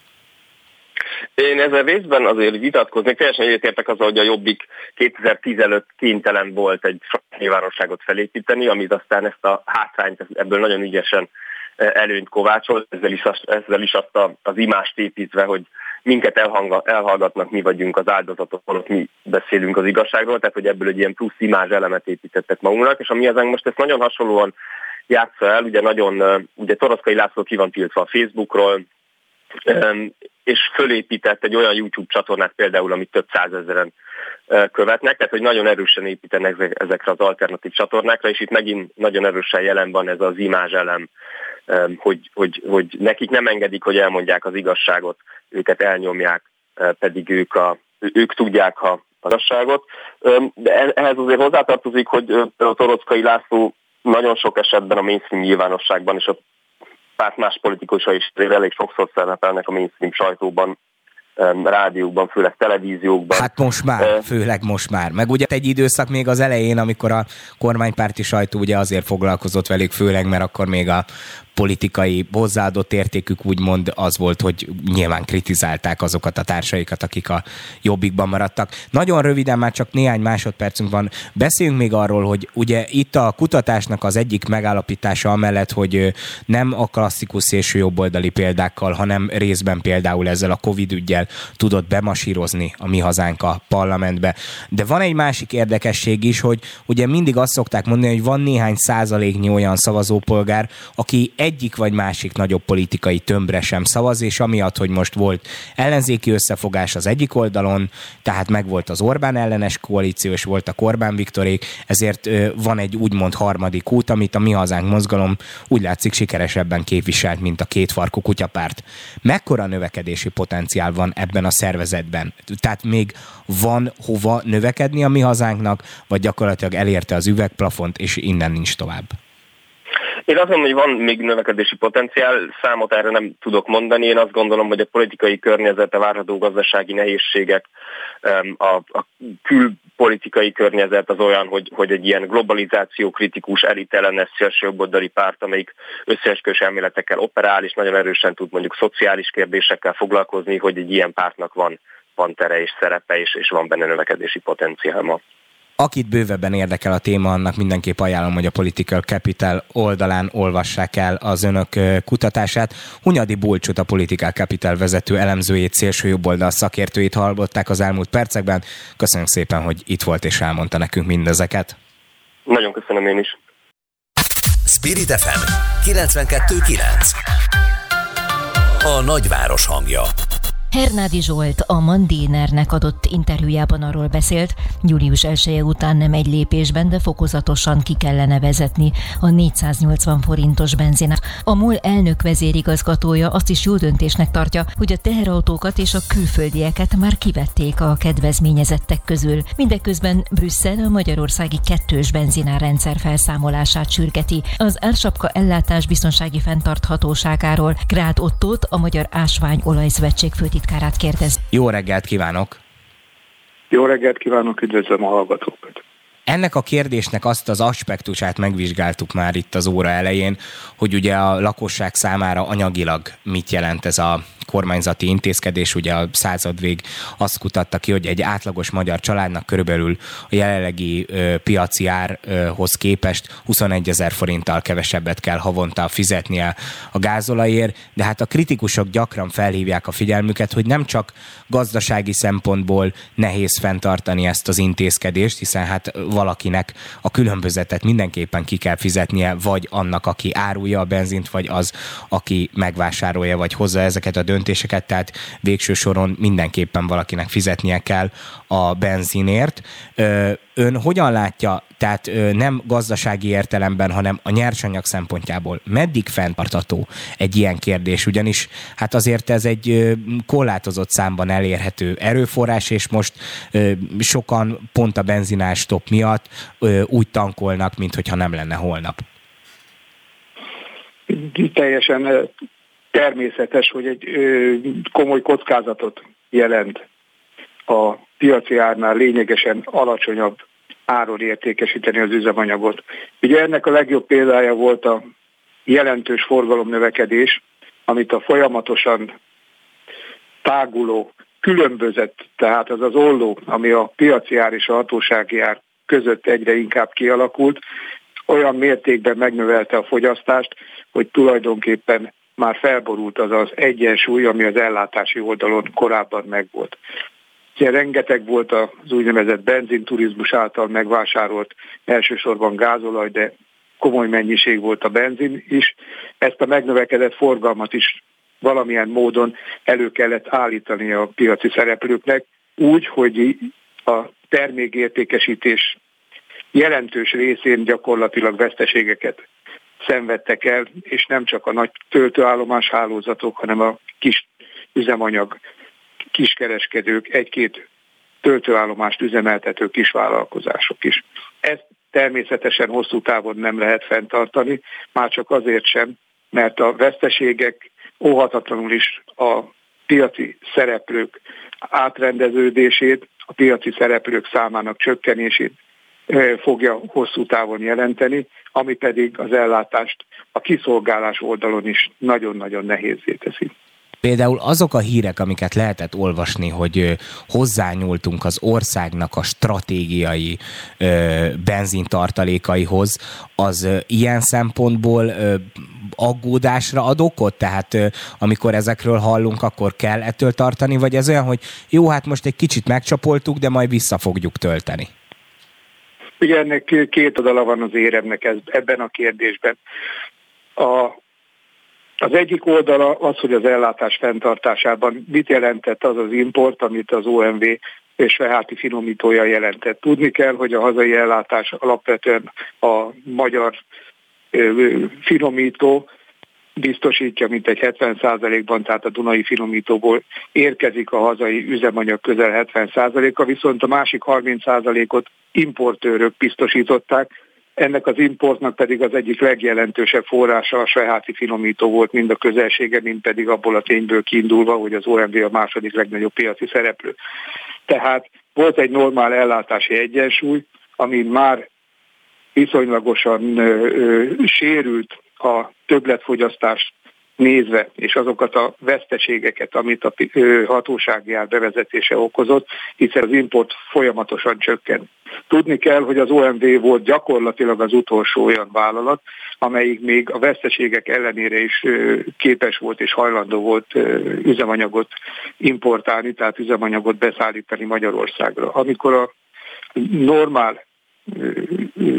Speaker 6: Én ezzel részben azért vitatkoznék, teljesen egyetértek azzal, hogy a Jobbik 2010 előtt kénytelen volt egy nyilvánosságot felépíteni, amit aztán ezt a hátrányt ebből nagyon ügyesen előnyt kovácsol, ezzel is, ezzel is azt a, az imást építve, hogy minket elhanga, elhallgatnak, mi vagyunk az áldozatok, holott mi beszélünk az igazságról, tehát hogy ebből egy ilyen plusz imázs elemet építettek magunknak, és ami ezen most ezt nagyon hasonlóan játsza el, ugye nagyon, ugye Toroszkai László ki van tiltva a Facebookról, és fölépített egy olyan YouTube csatornát például, amit több százezeren követnek, tehát hogy nagyon erősen építenek ezekre az alternatív csatornákra, és itt megint nagyon erősen jelen van ez az imázs elem, hogy, hogy, hogy nekik nem engedik, hogy elmondják az igazságot, őket elnyomják, pedig ők, a, ők tudják ha az igazságot. De e-, ehhez azért hozzátartozik, hogy a Torockai László nagyon sok esetben a mainstream nyilvánosságban és a párt más politikusai is elég sokszor szerepelnek a mainstream sajtóban, rádiókban, főleg televíziókban.
Speaker 2: Hát most már, főleg most már. Meg ugye egy időszak még az elején, amikor a kormánypárti sajtó ugye azért foglalkozott velük, főleg, mert akkor még a politikai hozzáadott értékük úgymond az volt, hogy nyilván kritizálták azokat a társaikat, akik a jobbikban maradtak. Nagyon röviden, már csak néhány másodpercünk van. Beszéljünk még arról, hogy ugye itt a kutatásnak az egyik megállapítása amellett, hogy nem a klasszikus szélső jobboldali példákkal, hanem részben például ezzel a Covid ügyel tudott bemasírozni a mi hazánk a parlamentbe. De van egy másik érdekesség is, hogy ugye mindig azt szokták mondani, hogy van néhány százaléknyi olyan szavazópolgár, aki egyik vagy másik nagyobb politikai tömbre sem szavaz, és amiatt, hogy most volt ellenzéki összefogás az egyik oldalon, tehát megvolt az Orbán ellenes koalíció, és a Orbán Viktorék, ezért van egy úgymond harmadik út, amit a Mi Hazánk mozgalom úgy látszik sikeresebben képviselt, mint a kétfarkú kutyapárt. Mekkora növekedési potenciál van ebben a szervezetben? Tehát még van hova növekedni a Mi Hazánknak, vagy gyakorlatilag elérte az üvegplafont, és innen nincs tovább?
Speaker 6: Én azt mondom, hogy van még növekedési potenciál, számot erre nem tudok mondani. Én azt gondolom, hogy a politikai környezet, a várható gazdasági nehézségek, a, a külpolitikai környezet az olyan, hogy, hogy egy ilyen globalizáció kritikus, elitellenes szélsőjobboldali párt, amelyik összeeskős elméletekkel operál, és nagyon erősen tud mondjuk szociális kérdésekkel foglalkozni, hogy egy ilyen pártnak van, van tere és szerepe, és, és van benne növekedési potenciál ma
Speaker 2: Akit bővebben érdekel a téma, annak mindenképp ajánlom, hogy a Political Capital oldalán olvassák el az önök kutatását. Hunyadi Bulcsot, a Political Capital vezető elemzőjét, szélső jobboldal szakértőit hallották az elmúlt percekben. Köszönjük szépen, hogy itt volt és elmondta nekünk mindezeket.
Speaker 6: Nagyon köszönöm én is.
Speaker 1: Spirit FM 92.9 A nagyváros hangja
Speaker 4: Hernádi Zsolt a Mandénernek adott interjújában arról beszélt, július 1 -e után nem egy lépésben, de fokozatosan ki kellene vezetni a 480 forintos benzinát. A MOL elnök vezérigazgatója azt is jó döntésnek tartja, hogy a teherautókat és a külföldieket már kivették a kedvezményezettek közül. Mindeközben Brüsszel a magyarországi kettős benzinárrendszer felszámolását sürgeti. Az ársapka ellátás biztonsági fenntarthatóságáról Grád Ottót, a Magyar Ásvány Olajszövetség főtit főtitkárát kérdez.
Speaker 2: Jó reggelt kívánok!
Speaker 7: Jó reggelt kívánok, üdvözlöm a hallgatókat!
Speaker 2: Ennek a kérdésnek azt az aspektusát megvizsgáltuk már itt az óra elején, hogy ugye a lakosság számára anyagilag mit jelent ez a kormányzati intézkedés. Ugye a századvég azt kutatta ki, hogy egy átlagos magyar családnak körülbelül a jelenlegi piaci árhoz képest 21 ezer forinttal kevesebbet kell havonta fizetnie a gázolajért, de hát a kritikusok gyakran felhívják a figyelmüket, hogy nem csak gazdasági szempontból nehéz fenntartani ezt az intézkedést, hiszen hát valakinek a különbözetet mindenképpen ki kell fizetnie, vagy annak, aki árulja a benzint, vagy az, aki megvásárolja, vagy hozza ezeket a döntéseket, tehát végső soron mindenképpen valakinek fizetnie kell a benzinért. Ön hogyan látja, tehát nem gazdasági értelemben, hanem a nyersanyag szempontjából meddig fenntartató egy ilyen kérdés, ugyanis hát azért ez egy korlátozott számban elérhető erőforrás, és most sokan pont a benzinás top miatt úgy tankolnak, mintha nem lenne holnap.
Speaker 7: Teljesen természetes, hogy egy komoly kockázatot jelent a piaci árnál lényegesen alacsonyabb áron értékesíteni az üzemanyagot. Ugye ennek a legjobb példája volt a jelentős forgalomnövekedés, amit a folyamatosan táguló különbözet, tehát az az olló, ami a piaci ár és a hatósági ár között egyre inkább kialakult, olyan mértékben megnövelte a fogyasztást, hogy tulajdonképpen már felborult az az egyensúly, ami az ellátási oldalon korábban megvolt. Ugye rengeteg volt az úgynevezett benzinturizmus által megvásárolt elsősorban gázolaj, de komoly mennyiség volt a benzin is. Ezt a megnövekedett forgalmat is valamilyen módon elő kellett állítani a piaci szereplőknek, úgy, hogy a termékértékesítés jelentős részén gyakorlatilag veszteségeket szenvedtek el, és nem csak a nagy töltőállomás hálózatok, hanem a kis üzemanyag kiskereskedők, egy-két töltőállomást üzemeltető kisvállalkozások is. Ezt természetesen hosszú távon nem lehet fenntartani, már csak azért sem, mert a veszteségek óhatatlanul is a piaci szereplők átrendeződését, a piaci szereplők számának csökkenését fogja hosszú távon jelenteni, ami pedig az ellátást a kiszolgálás oldalon is nagyon-nagyon nehézé teszi.
Speaker 2: Például azok a hírek, amiket lehetett olvasni, hogy hozzányúltunk az országnak a stratégiai ö, benzintartalékaihoz, az ilyen szempontból ö, aggódásra ad okot? Tehát ö, amikor ezekről hallunk, akkor kell ettől tartani, vagy ez olyan, hogy jó, hát most egy kicsit megcsapoltuk, de majd vissza fogjuk tölteni?
Speaker 7: Ugye ennek két oldala van az éremnek ez, ebben a kérdésben. A, az egyik oldala az, hogy az ellátás fenntartásában mit jelentett az az import, amit az OMV és Feháti finomítója jelentett. Tudni kell, hogy a hazai ellátás alapvetően a magyar finomító biztosítja, mint egy 70%-ban, tehát a Dunai finomítóból érkezik a hazai üzemanyag közel 70%-a, viszont a másik 30%-ot importőrök biztosították, ennek az importnak pedig az egyik legjelentősebb forrása a Sveháti finomító volt, mind a közelsége, mind pedig abból a tényből kiindulva, hogy az OMV a második legnagyobb piaci szereplő. Tehát volt egy normál ellátási egyensúly, ami már viszonylagosan ö, ö, sérült a többletfogyasztás nézve, és azokat a veszteségeket, amit a hatósági ár bevezetése okozott, hiszen az import folyamatosan csökkent. Tudni kell, hogy az OMV volt gyakorlatilag az utolsó olyan vállalat, amelyik még a veszteségek ellenére is képes volt és hajlandó volt üzemanyagot importálni, tehát üzemanyagot beszállítani Magyarországra. Amikor a normál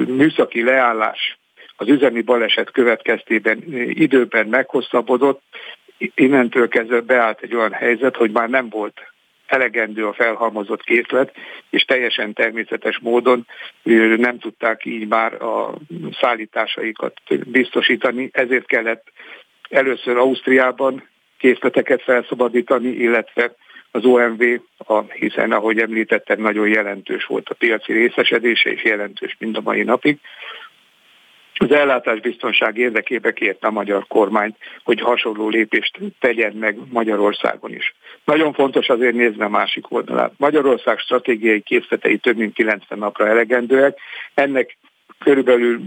Speaker 7: műszaki leállás az üzemi baleset következtében időben meghosszabbodott, innentől kezdve beállt egy olyan helyzet, hogy már nem volt elegendő a felhalmozott készlet, és teljesen természetes módon nem tudták így már a szállításaikat biztosítani, ezért kellett először Ausztriában készleteket felszabadítani, illetve az OMV, a, hiszen ahogy említettem, nagyon jelentős volt a piaci részesedése, és jelentős mind a mai napig. Az ellátásbiztonság érdekébe kérte a magyar kormány, hogy hasonló lépést tegyen meg Magyarországon is. Nagyon fontos azért nézni a másik oldalát. Magyarország stratégiai készletei több mint 90 napra elegendőek, ennek körülbelül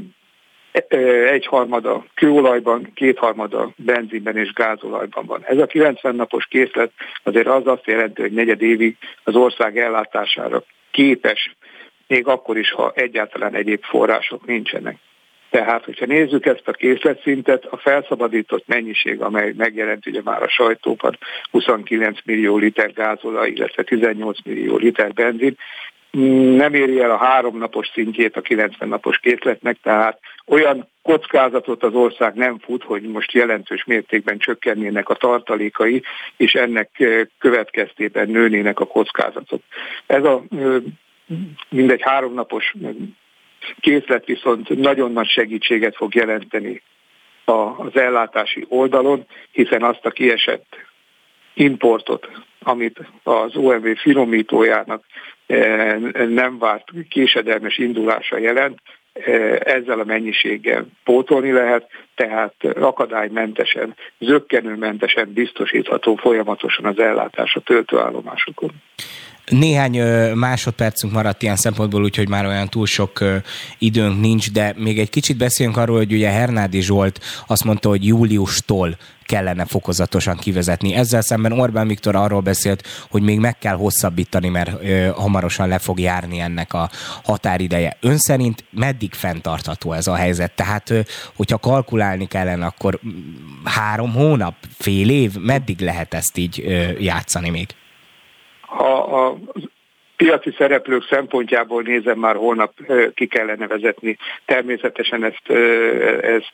Speaker 7: egyharmada kőolajban, kétharmada benzinben és gázolajban van. Ez a 90 napos készlet azért az azt jelenti, hogy negyed évig az ország ellátására képes, még akkor is, ha egyáltalán egyéb források nincsenek. Tehát, hogyha nézzük ezt a készletszintet, a felszabadított mennyiség, amely megjelent ugye már a sajtóban, 29 millió liter gázolaj, illetve 18 millió liter benzin, nem éri el a három napos szintjét a 90 napos készletnek, tehát olyan kockázatot az ország nem fut, hogy most jelentős mértékben csökkennének a tartalékai, és ennek következtében nőnének a kockázatok. Ez a mindegy háromnapos készlet viszont nagyon nagy segítséget fog jelenteni az ellátási oldalon, hiszen azt a kiesett importot, amit az OMV finomítójának eh, nem várt késedelmes indulása jelent, eh, ezzel a mennyiséggel pótolni lehet, tehát akadálymentesen, zöggenőmentesen biztosítható folyamatosan az ellátás a töltőállomásokon.
Speaker 2: Néhány másodpercünk maradt ilyen szempontból, úgyhogy már olyan túl sok időnk nincs, de még egy kicsit beszéljünk arról, hogy ugye Hernádi Zsolt azt mondta, hogy júliustól kellene fokozatosan kivezetni. Ezzel szemben Orbán Viktor arról beszélt, hogy még meg kell hosszabbítani, mert ö, hamarosan le fog járni ennek a határideje. Ön szerint meddig fenntartható ez a helyzet? Tehát, ö, hogyha kalkulálni kellene, akkor három hónap, fél év, meddig lehet ezt így ö, játszani még?
Speaker 7: Ha a piaci szereplők szempontjából nézem, már holnap ki kellene vezetni. Természetesen ezt, ezt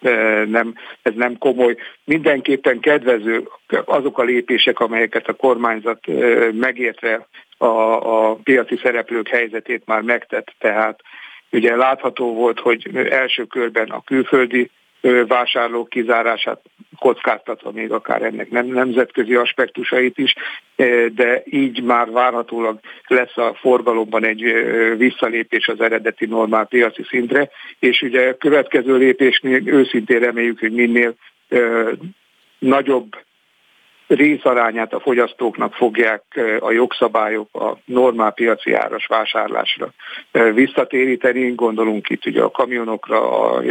Speaker 7: nem, ez nem komoly. Mindenképpen kedvező azok a lépések, amelyeket a kormányzat megértve a, a piaci szereplők helyzetét már megtett. Tehát ugye látható volt, hogy első körben a külföldi vásárlók kizárását kockáztatva még akár ennek nem nemzetközi aspektusait is, de így már várhatólag lesz a forgalomban egy visszalépés az eredeti normál piaci szintre, és ugye a következő lépésnél őszintén reméljük, hogy minél nagyobb részarányát a fogyasztóknak fogják a jogszabályok a normál piaci áras vásárlásra visszatéríteni, gondolunk itt ugye a kamionokra, a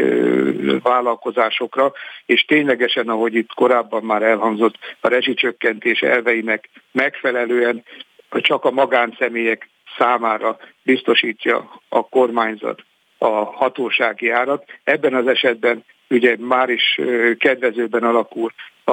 Speaker 7: vállalkozásokra, és ténylegesen, ahogy itt korábban már elhangzott, a rezsicsökkentés elveinek megfelelően csak a magánszemélyek számára biztosítja a kormányzat a hatósági árat. Ebben az esetben ugye már is kedvezőben alakul a,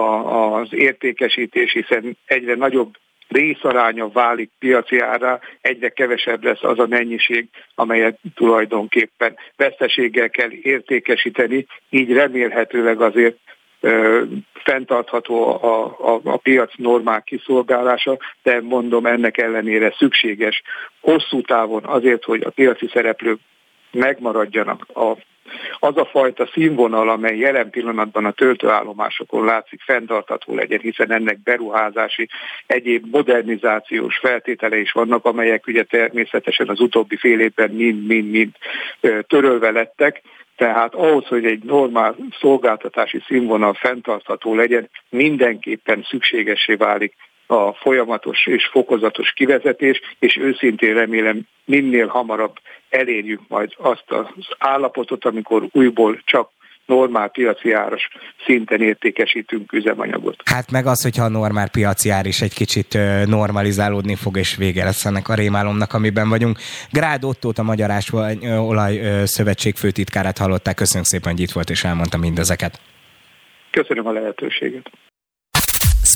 Speaker 7: az értékesítés, hiszen egyre nagyobb részaránya válik piaci ára, egyre kevesebb lesz az a mennyiség, amelyet tulajdonképpen veszteséggel kell értékesíteni, így remélhetőleg azért ö, fenntartható a, a, a piac normál kiszolgálása, de mondom ennek ellenére szükséges hosszú távon azért, hogy a piaci szereplők megmaradjanak a az a fajta színvonal, amely jelen pillanatban a töltőállomásokon látszik fenntartható legyen, hiszen ennek beruházási, egyéb modernizációs feltétele is vannak, amelyek ugye természetesen az utóbbi fél évben mind-mind-mind törölve lettek, tehát ahhoz, hogy egy normál szolgáltatási színvonal fenntartható legyen, mindenképpen szükségesé válik a folyamatos és fokozatos kivezetés, és őszintén remélem minél hamarabb elérjük majd azt az állapotot, amikor újból csak normál piaci áras szinten értékesítünk üzemanyagot.
Speaker 2: Hát meg az, hogyha a normál piaci ár is egy kicsit normalizálódni fog, és vége lesz ennek a rémálomnak, amiben vagyunk. Grád Ottót, a Magyar Olaj Szövetség főtitkárát hallották. Köszönjük szépen, hogy itt volt és elmondta mindezeket.
Speaker 7: Köszönöm a lehetőséget.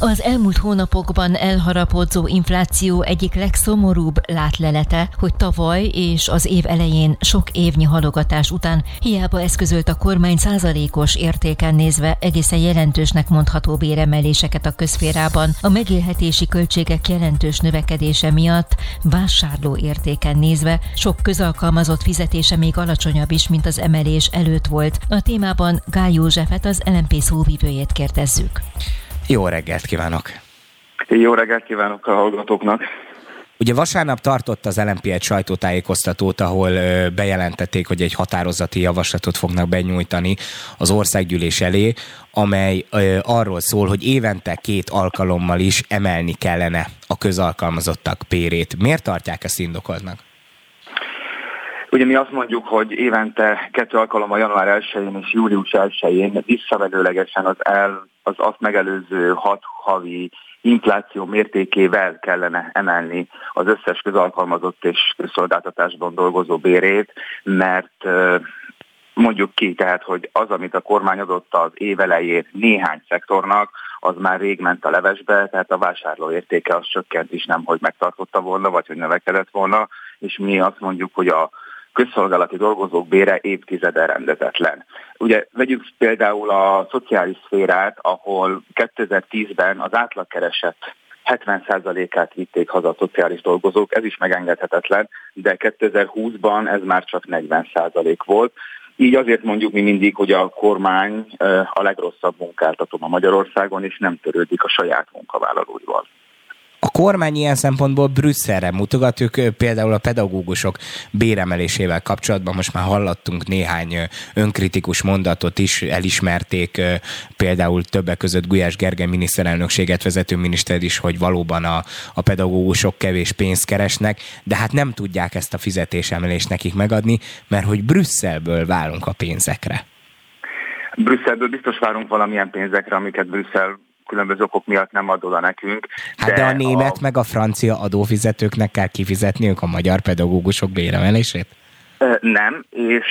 Speaker 4: az elmúlt hónapokban elharapodzó infláció egyik legszomorúbb látlelete, hogy tavaly és az év elején sok évnyi halogatás után hiába eszközölt a kormány százalékos értéken nézve egészen jelentősnek mondható béremeléseket a közférában, a megélhetési költségek jelentős növekedése miatt vásárló értéken nézve sok közalkalmazott fizetése még alacsonyabb is, mint az emelés előtt volt. A témában Gály Józsefet, az LMP szóvivőjét kérdezzük.
Speaker 2: Jó reggelt kívánok!
Speaker 8: Jó reggelt kívánok a hallgatóknak!
Speaker 2: Ugye vasárnap tartott az LNP egy sajtótájékoztatót, ahol bejelentették, hogy egy határozati javaslatot fognak benyújtani az országgyűlés elé, amely arról szól, hogy évente két alkalommal is emelni kellene a közalkalmazottak pérét. Miért tartják ezt indokoltnak?
Speaker 8: Ugye mi azt mondjuk, hogy évente kettő alkalommal január 1-én és július 1-én visszavelőlegesen az, el, az azt megelőző hat havi infláció mértékével kellene emelni az összes közalkalmazott és közszolgáltatásban dolgozó bérét, mert mondjuk ki, tehát, hogy az, amit a kormány adott az év elején néhány szektornak, az már rég ment a levesbe, tehát a vásárló értéke az csökkent is nem, hogy megtartotta volna, vagy hogy növekedett volna, és mi azt mondjuk, hogy a közszolgálati dolgozók bére évtizede rendezetlen. Ugye vegyük például a szociális szférát, ahol 2010-ben az átlagkereset 70%-át vitték haza a szociális dolgozók, ez is megengedhetetlen, de 2020-ban ez már csak 40% volt. Így azért mondjuk mi mindig, hogy a kormány a legrosszabb munkáltató a Magyarországon, és nem törődik a saját munkavállalóival.
Speaker 2: A kormány ilyen szempontból Brüsszelre mutogat, ők például a pedagógusok béremelésével kapcsolatban most már hallottunk néhány önkritikus mondatot is, elismerték például többek között Gulyás Gergely miniszterelnökséget vezető miniszter is, hogy valóban a, a pedagógusok kevés pénzt keresnek, de hát nem tudják ezt a fizetésemelést nekik megadni, mert hogy Brüsszelből válunk a pénzekre.
Speaker 8: Brüsszelből biztos várunk valamilyen pénzekre, amiket Brüsszel különböző okok miatt nem ad oda nekünk.
Speaker 2: Hát de, de a német a... meg a francia adófizetőknek kell kifizetniük a magyar pedagógusok béremelését?
Speaker 8: Nem, és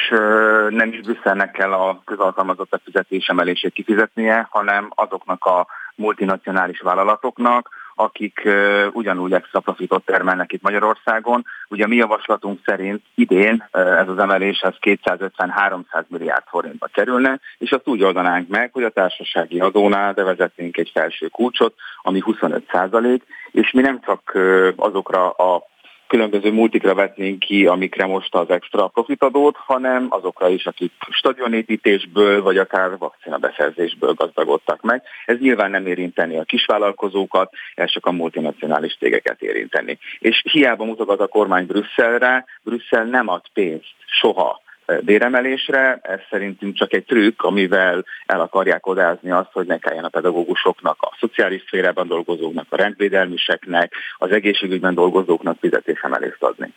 Speaker 8: nem is Brüsszelnek kell a közalkalmazottak fizetésemelését kifizetnie, hanem azoknak a multinacionális vállalatoknak, akik ugyanúgy extra profitot termelnek itt Magyarországon. Ugye a mi javaslatunk szerint idén ez az emelés 250-300 milliárd forintba kerülne, és azt úgy oldanánk meg, hogy a társasági adónál bevezetnénk egy felső kulcsot, ami 25 százalék, és mi nem csak azokra a különböző multikra vetnénk ki, amikre most az extra profitadót, hanem azokra is, akik stadionépítésből vagy akár vakcina beszerzésből gazdagodtak meg. Ez nyilván nem érinteni a kisvállalkozókat, ez csak a multinacionális cégeket érinteni. És hiába mutogat a kormány Brüsszelre, Brüsszel nem ad pénzt soha béremelésre. Ez szerintünk csak egy trükk, amivel el akarják odázni azt, hogy ne kelljen a pedagógusoknak, a szociális szférában dolgozóknak, a rendvédelmiseknek, az egészségügyben dolgozóknak fizetésemelést adni.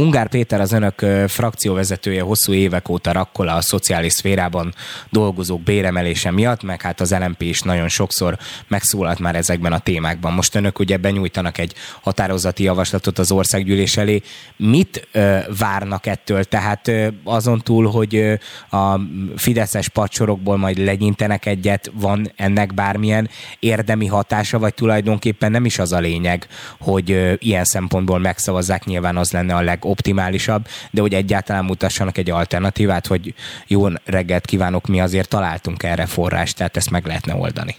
Speaker 2: Ungár Péter az önök frakcióvezetője hosszú évek óta rakkol a szociális szférában dolgozók béremelése miatt, meg hát az LMP is nagyon sokszor megszólalt már ezekben a témákban. Most önök ugye benyújtanak egy határozati javaslatot az országgyűlés elé. Mit ö, várnak ettől? Tehát ö, azon túl, hogy ö, a fideszes pacsorokból majd legyintenek egyet, van ennek bármilyen érdemi hatása, vagy tulajdonképpen nem is az a lényeg, hogy ö, ilyen szempontból megszavazzák, nyilván az lenne a leg legoptimálisabb, de hogy egyáltalán mutassanak egy alternatívát, hogy jó reggelt kívánok, mi azért találtunk erre forrást, tehát ezt meg lehetne oldani.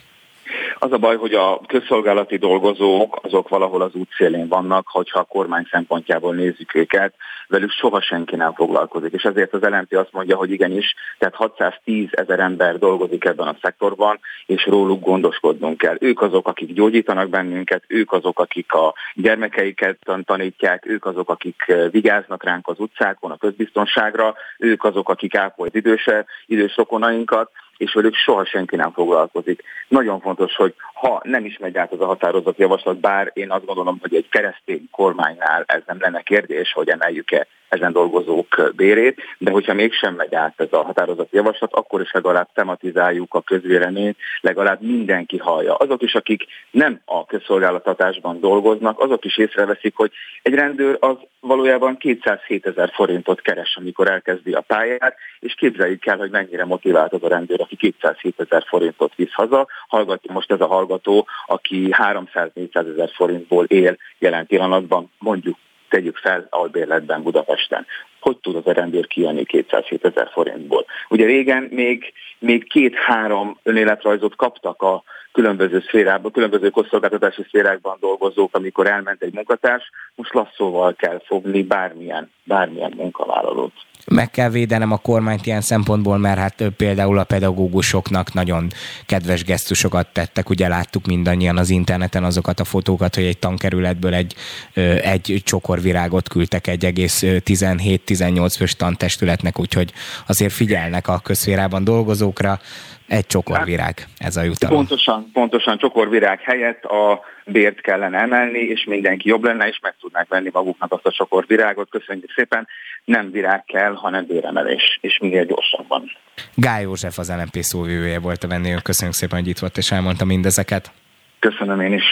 Speaker 8: Az a baj, hogy a közszolgálati dolgozók azok valahol az útszélén vannak, hogyha a kormány szempontjából nézzük őket, velük soha senki nem foglalkozik. És ezért az LNP azt mondja, hogy igenis, tehát 610 ezer ember dolgozik ebben a szektorban, és róluk gondoskodnunk kell. Ők azok, akik gyógyítanak bennünket, ők azok, akik a gyermekeiket tanítják, ők azok, akik eh, vigyáznak ránk az utcákon, a közbiztonságra, ők azok, akik ápolják időse, idős rokonainkat, és velük soha senki nem foglalkozik. Nagyon fontos, hogy ha nem is megy át az a határozat javaslat, bár én azt gondolom, hogy egy keresztény kormánynál ez nem lenne kérdés, hogy emeljük-e ezen dolgozók bérét, de hogyha mégsem megy át ez a határozati javaslat, akkor is legalább tematizáljuk a közvéleményt, legalább mindenki hallja. Azok is, akik nem a közszolgáltatásban dolgoznak, azok is észreveszik, hogy egy rendőr az valójában 207 ezer forintot keres, amikor elkezdi a pályát, és képzeljük el, hogy mennyire motivált az a rendőr, aki 207 ezer forintot visz haza. Hallgatja most ez a hallgató, aki 300-400 ezer forintból él jelen pillanatban, mondjuk tegyük fel albérletben Budapesten. Hogy tud az a rendőr kijönni 207 ezer forintból? Ugye régen még, még két-három önéletrajzot kaptak a különböző szférában, különböző közszolgáltatási szférákban dolgozók, amikor elment egy munkatárs, most lasszóval kell fogni bármilyen, bármilyen munkavállalót
Speaker 2: meg kell védenem a kormányt ilyen szempontból, mert hát például a pedagógusoknak nagyon kedves gesztusokat tettek, ugye láttuk mindannyian az interneten azokat a fotókat, hogy egy tankerületből egy, egy csokorvirágot küldtek egy egész 17-18 fős tantestületnek, úgyhogy azért figyelnek a közférában dolgozókra, egy csokorvirág, ez a jutalom.
Speaker 8: Pontosan, pontosan csokorvirág helyett a bért kellene emelni, és mindenki jobb lenne, és meg tudnák venni maguknak azt a csokorvirágot. Köszönjük szépen! Nem virág kell, hanem béremelés, és minél gyorsabban.
Speaker 2: Gály József az LNP szóvivője volt a vendégünk. Köszönjük szépen, hogy itt volt, és elmondta mindezeket.
Speaker 8: Köszönöm én is.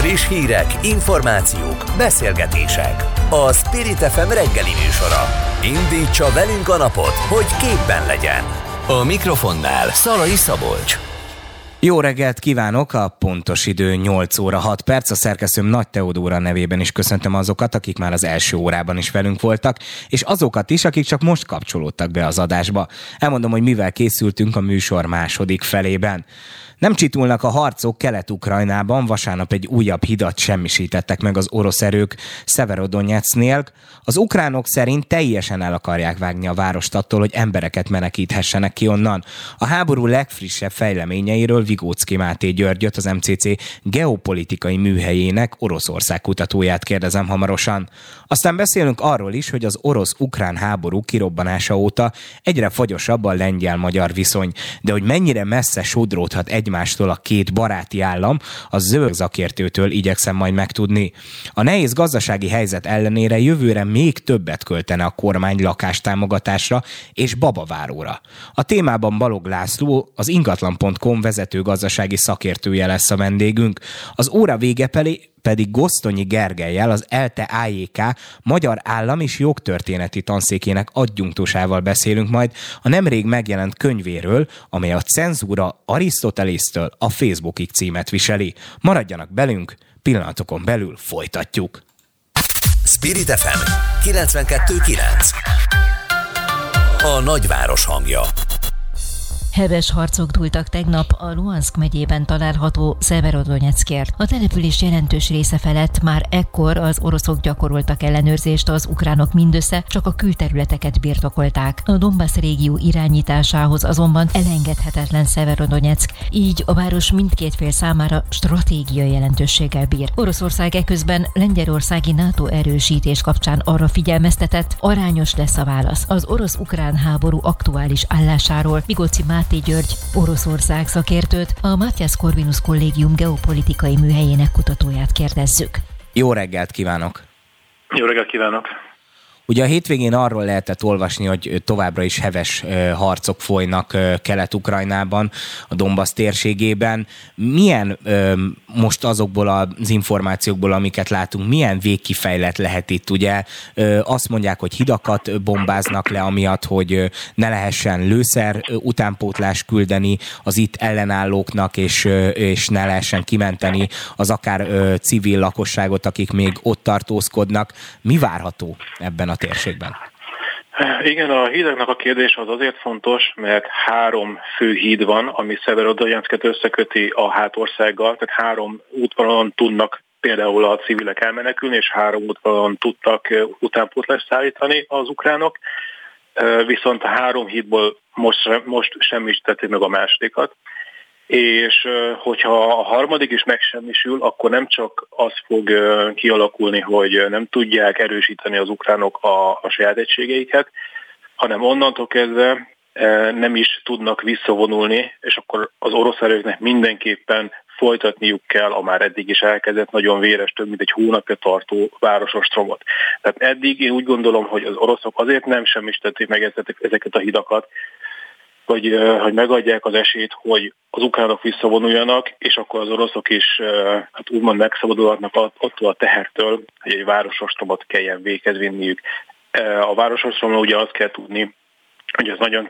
Speaker 1: Friss hírek, információk, beszélgetések. A Spirit FM reggeli műsora. Indítsa velünk a napot, hogy képben legyen. A mikrofonnál Szalai Szabolcs.
Speaker 2: Jó reggelt kívánok! A pontos idő 8 óra 6 perc. A szerkesztőm Nagy Teodóra nevében is köszöntöm azokat, akik már az első órában is velünk voltak, és azokat is, akik csak most kapcsolódtak be az adásba. Elmondom, hogy mivel készültünk a műsor második felében. Nem csitulnak a harcok Kelet-Ukrajnában, vasárnap egy újabb hidat semmisítettek meg az orosz erők Severodonetsznél. Az ukránok szerint teljesen el akarják vágni a várost attól, hogy embereket menekíthessenek ki onnan. A háború legfrissebb fejleményeiről Vigócki Máté Györgyöt, az MCC geopolitikai műhelyének Oroszország kutatóját kérdezem hamarosan. Aztán beszélünk arról is, hogy az orosz-ukrán háború kirobbanása óta egyre fagyosabb a lengyel-magyar viszony, de hogy mennyire messze sodródhat egy egymástól a két baráti állam, a zöld szakértőtől igyekszem majd megtudni. A nehéz gazdasági helyzet ellenére jövőre még többet költene a kormány lakástámogatásra és babaváróra. A témában Balog László, az ingatlan.com vezető gazdasági szakértője lesz a vendégünk. Az óra vége felé pedig Gosztonyi Gergelyel, az ELTE AJK Magyar Állam és Jogtörténeti Tanszékének adjunktusával beszélünk majd a nemrég megjelent könyvéről, amely a cenzúra Arisztotelésztől a Facebookig címet viseli. Maradjanak belünk, pillanatokon belül folytatjuk.
Speaker 1: Spirit FM 92.9 A nagyváros hangja
Speaker 4: Heves harcok dúltak tegnap a Luhansk megyében található Severodonetskért. A település jelentős része felett már ekkor az oroszok gyakoroltak ellenőrzést, az ukránok mindössze csak a külterületeket birtokolták. A Donbass régió irányításához azonban elengedhetetlen Severodonetsk, így a város mindkét fél számára stratégiai jelentőséggel bír. Oroszország eközben Lengyelországi NATO erősítés kapcsán arra figyelmeztetett, arányos lesz a válasz. Az orosz-ukrán háború aktuális állásáról Bigóci Máté György, Oroszország szakértőt, a Matthias Corvinus Kollégium geopolitikai műhelyének kutatóját kérdezzük.
Speaker 2: Jó reggelt kívánok!
Speaker 9: Jó reggelt kívánok!
Speaker 2: Ugye a hétvégén arról lehetett olvasni, hogy továbbra is heves harcok folynak Kelet-Ukrajnában, a Donbass térségében. Milyen most azokból az információkból, amiket látunk, milyen végkifejlet lehet itt? Ugye azt mondják, hogy hidakat bombáznak le, amiatt, hogy ne lehessen lőszer utánpótlás küldeni az itt ellenállóknak, és, és ne lehessen kimenteni az akár civil lakosságot, akik még ott tartózkodnak. Mi várható ebben a térségben?
Speaker 9: Igen, a hídeknek a kérdés az azért fontos, mert három fő híd van, ami Szeverodonetsket összeköti a hátországgal, tehát három útvonalon tudnak például a civilek elmenekülni, és három útvonalon tudtak utánpótlást szállítani az ukránok, viszont a három hídból most, most semmi is tették meg a másodikat és hogyha a harmadik is megsemmisül, akkor nem csak az fog kialakulni, hogy nem tudják erősíteni az ukránok a, a saját egységeiket, hanem onnantól kezdve nem is tudnak visszavonulni, és akkor az orosz erőknek mindenképpen folytatniuk kell a már eddig is elkezdett nagyon véres, több mint egy hónapja tartó városostromot. Tehát eddig én úgy gondolom, hogy az oroszok azért nem semmisítették meg ezeket a hidakat, hogy, hogy megadják az esélyt, hogy az ukránok visszavonuljanak, és akkor az oroszok is hát úgymond megszabadulhatnak attól a tehertől, hogy egy városostromot kelljen véghez vinniük. A városostromra ugye azt kell tudni, hogy ez nagyon,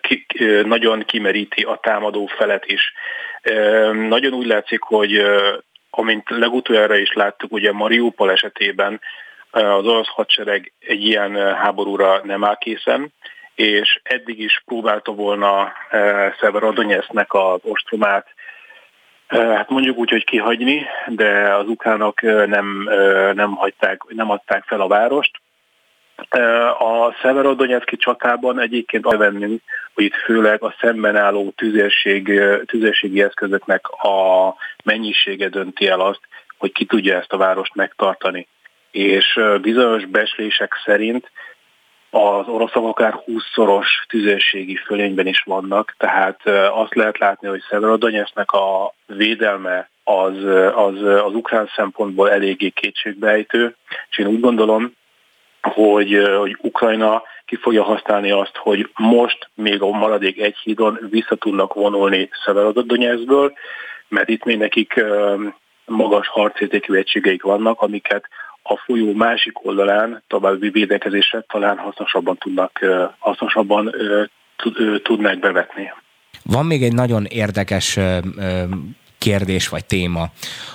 Speaker 9: ki, nagyon kimeríti a támadó felet is. Nagyon úgy látszik, hogy amint legutoljára is láttuk, ugye Mariupol esetében az orosz hadsereg egy ilyen háborúra nem áll készen, és eddig is próbálta volna Szeverodonyesznek az ostromát Hát mondjuk úgy, hogy kihagyni, de az ukránok nem, nem, hagyták, nem adták fel a várost. A Szeverodonyeszki csatában egyébként vennünk, hogy itt főleg a szemben álló tüzérség, tüzérségi eszközöknek a mennyisége dönti el azt, hogy ki tudja ezt a várost megtartani. És bizonyos beslések szerint az oroszok akár 20-szoros tüzérségi fölényben is vannak, tehát azt lehet látni, hogy Szeverodonyesznek a védelme az, az, az ukrán szempontból eléggé kétségbejtő, és én úgy gondolom, hogy, hogy Ukrajna ki fogja használni azt, hogy most még a maradék egy hídon vissza tudnak vonulni Szeverodonyeszből, mert itt még nekik magas harcértékű egységeik vannak, amiket a folyó másik oldalán további védekezésre talán hasznosabban tudnak, hasznosabban tudnák bevetni.
Speaker 2: Van még egy nagyon érdekes kérdés vagy téma,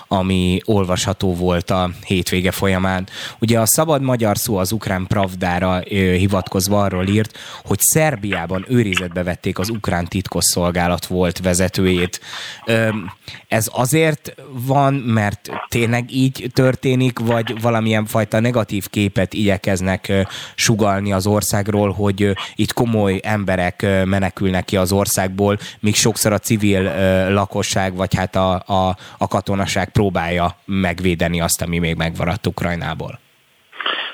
Speaker 2: ami olvasható volt a hétvége folyamán. Ugye a szabad magyar szó az ukrán pravdára hivatkozva arról írt, hogy Szerbiában őrizetbe vették az ukrán titkosszolgálat volt vezetőjét. Ez azért van, mert tényleg így történik, vagy valamilyen fajta negatív képet igyekeznek sugalni az országról, hogy itt komoly emberek menekülnek ki az országból, míg sokszor a civil lakosság, vagy hát a, a, a katonaság próbálja megvédeni azt, ami még megmaradt Ukrajnából?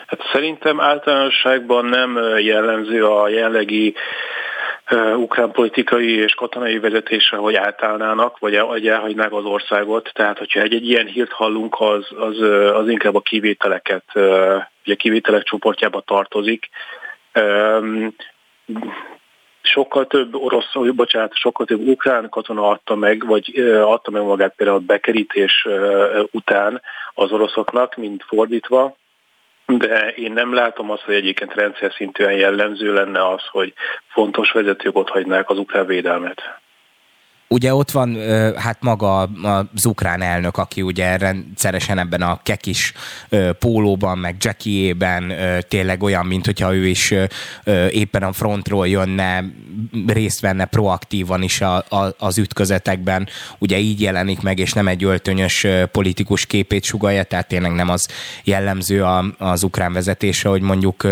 Speaker 9: Hát szerintem általánosságban nem jellemző a jellegi ukrán politikai és katonai vezetése, hogy átállnának, vagy, vagy elhagynák az országot. Tehát, hogyha egy, egy ilyen hírt hallunk, az, az, az inkább a kivételeket, ugye kivételek csoportjába tartozik sokkal több orosz, bocsánat, sokkal több ukrán katona adta meg, vagy adta meg magát például a bekerítés után az oroszoknak, mint fordítva, de én nem látom azt, hogy egyébként rendszer szintűen jellemző lenne az, hogy fontos vezetők ott hagynák az ukrán védelmet.
Speaker 2: Ugye ott van hát maga az ukrán elnök, aki ugye rendszeresen ebben a kekis pólóban, meg jackiében tényleg olyan, mint hogyha ő is éppen a frontról jönne, részt venne proaktívan is a, a, az ütközetekben. Ugye így jelenik meg, és nem egy öltönyös politikus képét sugalja, tehát tényleg nem az jellemző a, az ukrán vezetése, hogy mondjuk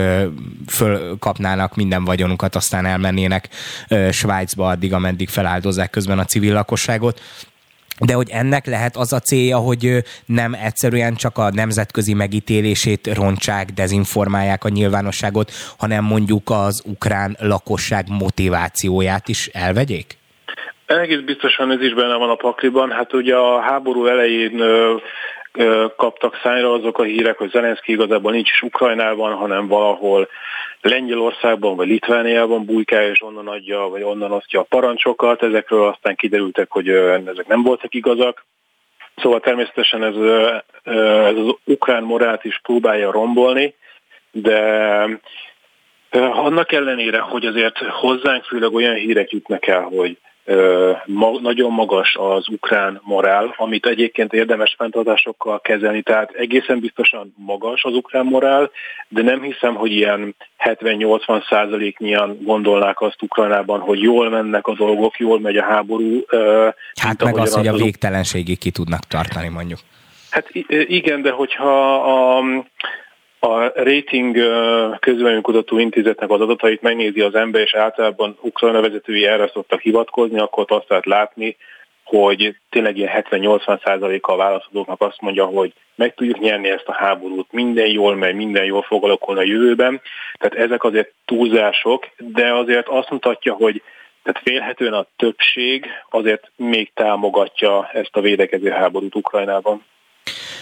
Speaker 2: fölkapnának minden vagyonukat, aztán elmennének Svájcba addig, ameddig feláldozzák közben a civil lakosságot, de hogy ennek lehet az a célja, hogy nem egyszerűen csak a nemzetközi megítélését roncsák, dezinformálják a nyilvánosságot, hanem mondjuk az ukrán lakosság motivációját is elvegyék?
Speaker 9: Egész biztosan ez is benne van a pakliban. Hát ugye a háború elején kaptak szájra azok a hírek, hogy Zelenszky igazából nincs is Ukrajnában, hanem valahol Lengyelországban vagy Litvániában bújkál, és onnan adja, vagy onnan osztja a parancsokat. Ezekről aztán kiderültek, hogy ezek nem voltak igazak. Szóval természetesen ez, ez az ukrán morált is próbálja rombolni, de annak ellenére, hogy azért hozzánk főleg olyan hírek jutnak el, hogy nagyon magas az ukrán morál, amit egyébként érdemes fenntartásokkal kezelni, tehát egészen biztosan magas az ukrán morál, de nem hiszem, hogy ilyen 70-80 százaléknyian gondolnák azt Ukrajnában, hogy jól mennek a dolgok, jól megy a háború.
Speaker 2: Hát meg az, hogy a végtelenségig ki tudnak tartani mondjuk.
Speaker 9: Hát igen, de hogyha a, a rating közvéleménykutató intézetnek az adatait megnézi az ember, és általában Ukrajna vezetői erre szoktak hivatkozni, akkor azt lehet látni, hogy tényleg ilyen 70-80%-a a válaszadóknak azt mondja, hogy meg tudjuk nyerni ezt a háborút, minden jól megy, minden jól fog alakulni a jövőben. Tehát ezek azért túlzások, de azért azt mutatja, hogy tehát félhetően a többség azért még támogatja ezt a védekező háborút Ukrajnában.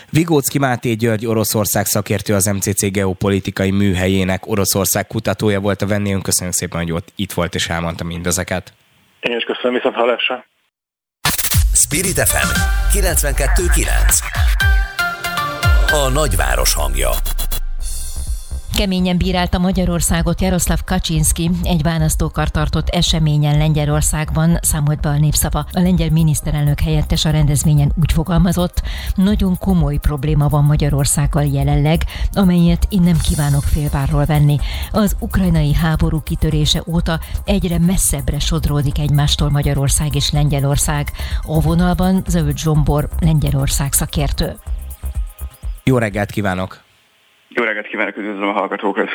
Speaker 2: Vigócki Máté György Oroszország szakértő az MCC geopolitikai műhelyének Oroszország kutatója volt a vendégünk. Köszönjük szépen, hogy ott itt volt és elmondta mindezeket.
Speaker 9: Én is köszönöm, viszont hallásra.
Speaker 1: Spirit FM 92.9 A nagyváros hangja
Speaker 4: Keményen bírálta Magyarországot Jaroszláv Kaczynski egy választókar tartott eseményen Lengyelországban, számolt be a népszava. A lengyel miniszterelnök helyettes a rendezvényen úgy fogalmazott, nagyon komoly probléma van Magyarországgal jelenleg, amelyet én nem kívánok félvárról venni. Az ukrajnai háború kitörése óta egyre messzebbre sodródik egymástól Magyarország és Lengyelország. A vonalban Zöld Zsombor, Lengyelország szakértő.
Speaker 2: Jó reggelt kívánok!
Speaker 10: Jó reggelt kívánok, üdvözlöm a hallgatókat!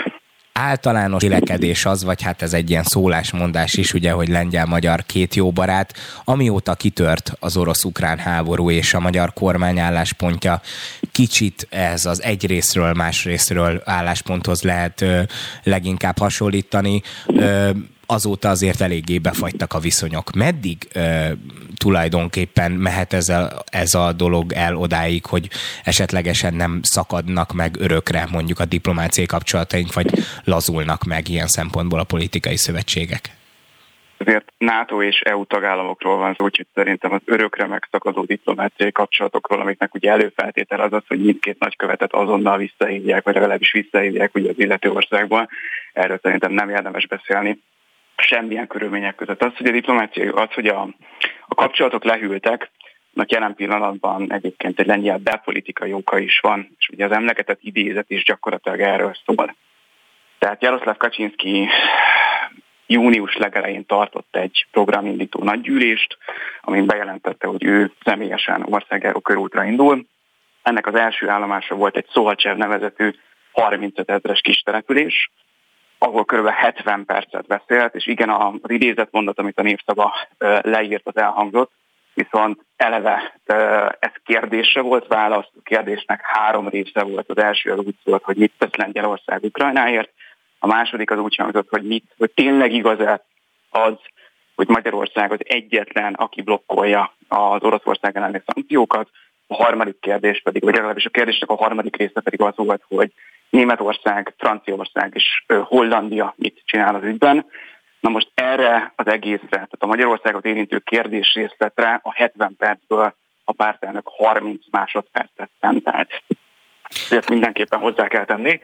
Speaker 2: általános vélekedés az, vagy hát ez egy ilyen szólásmondás is, ugye, hogy lengyel-magyar két jó barát, amióta kitört az orosz-ukrán háború és a magyar kormány álláspontja, kicsit ez az egy részről, más részről állásponthoz lehet ö, leginkább hasonlítani. Ö, azóta azért eléggé befagytak a viszonyok. Meddig ö, tulajdonképpen mehet ez a, ez a dolog el odáig, hogy esetlegesen nem szakadnak meg örökre mondjuk a diplomáciai kapcsolataink, vagy lazulnak meg ilyen szempontból a politikai szövetségek?
Speaker 10: Azért NATO és EU tagállamokról van szó, úgyhogy szerintem az örökre megszakadó diplomáciai kapcsolatokról, amiknek ugye előfeltétel az az, hogy mindkét nagykövetet azonnal visszahívják, vagy legalábbis visszahívják ugye az illető országban. Erről szerintem nem érdemes beszélni semmilyen körülmények között. Az, hogy a diplomácia, az, hogy a, a kapcsolatok lehűltek, Nak jelen pillanatban egyébként egy lengyel belpolitikai oka is van, és ugye az emlegetett idézet is gyakorlatilag erről szól. Tehát Jaroszláv Kaczynski június legelején tartott egy programindító nagygyűlést, amin bejelentette, hogy ő személyesen országjáró körútra indul. Ennek az első állomása volt egy Szohacsev nevezetű 35 ezeres kis település, ahol kb. 70 percet beszélt, és igen, az idézett mondat, amit a népszava leírt, az elhangzott, viszont eleve ez kérdésre volt válasz, a kérdésnek három része volt. Az első az úgy szólt, hogy mit tesz Lengyelország Ukrajnáért, a második az úgy hangzott, hogy mit, hogy tényleg igaz-e az, hogy Magyarország az egyetlen, aki blokkolja az Oroszország elleni szankciókat, a harmadik kérdés pedig, vagy legalábbis a kérdésnek a harmadik része pedig az volt, hogy Németország, Franciaország és Hollandia mit csinál az ügyben. Na most erre az egészre, tehát a Magyarországot érintő kérdés részletre a 70 percből a pártelnök 30 másodpercet szentelt. Ezt mindenképpen hozzá kell tenni.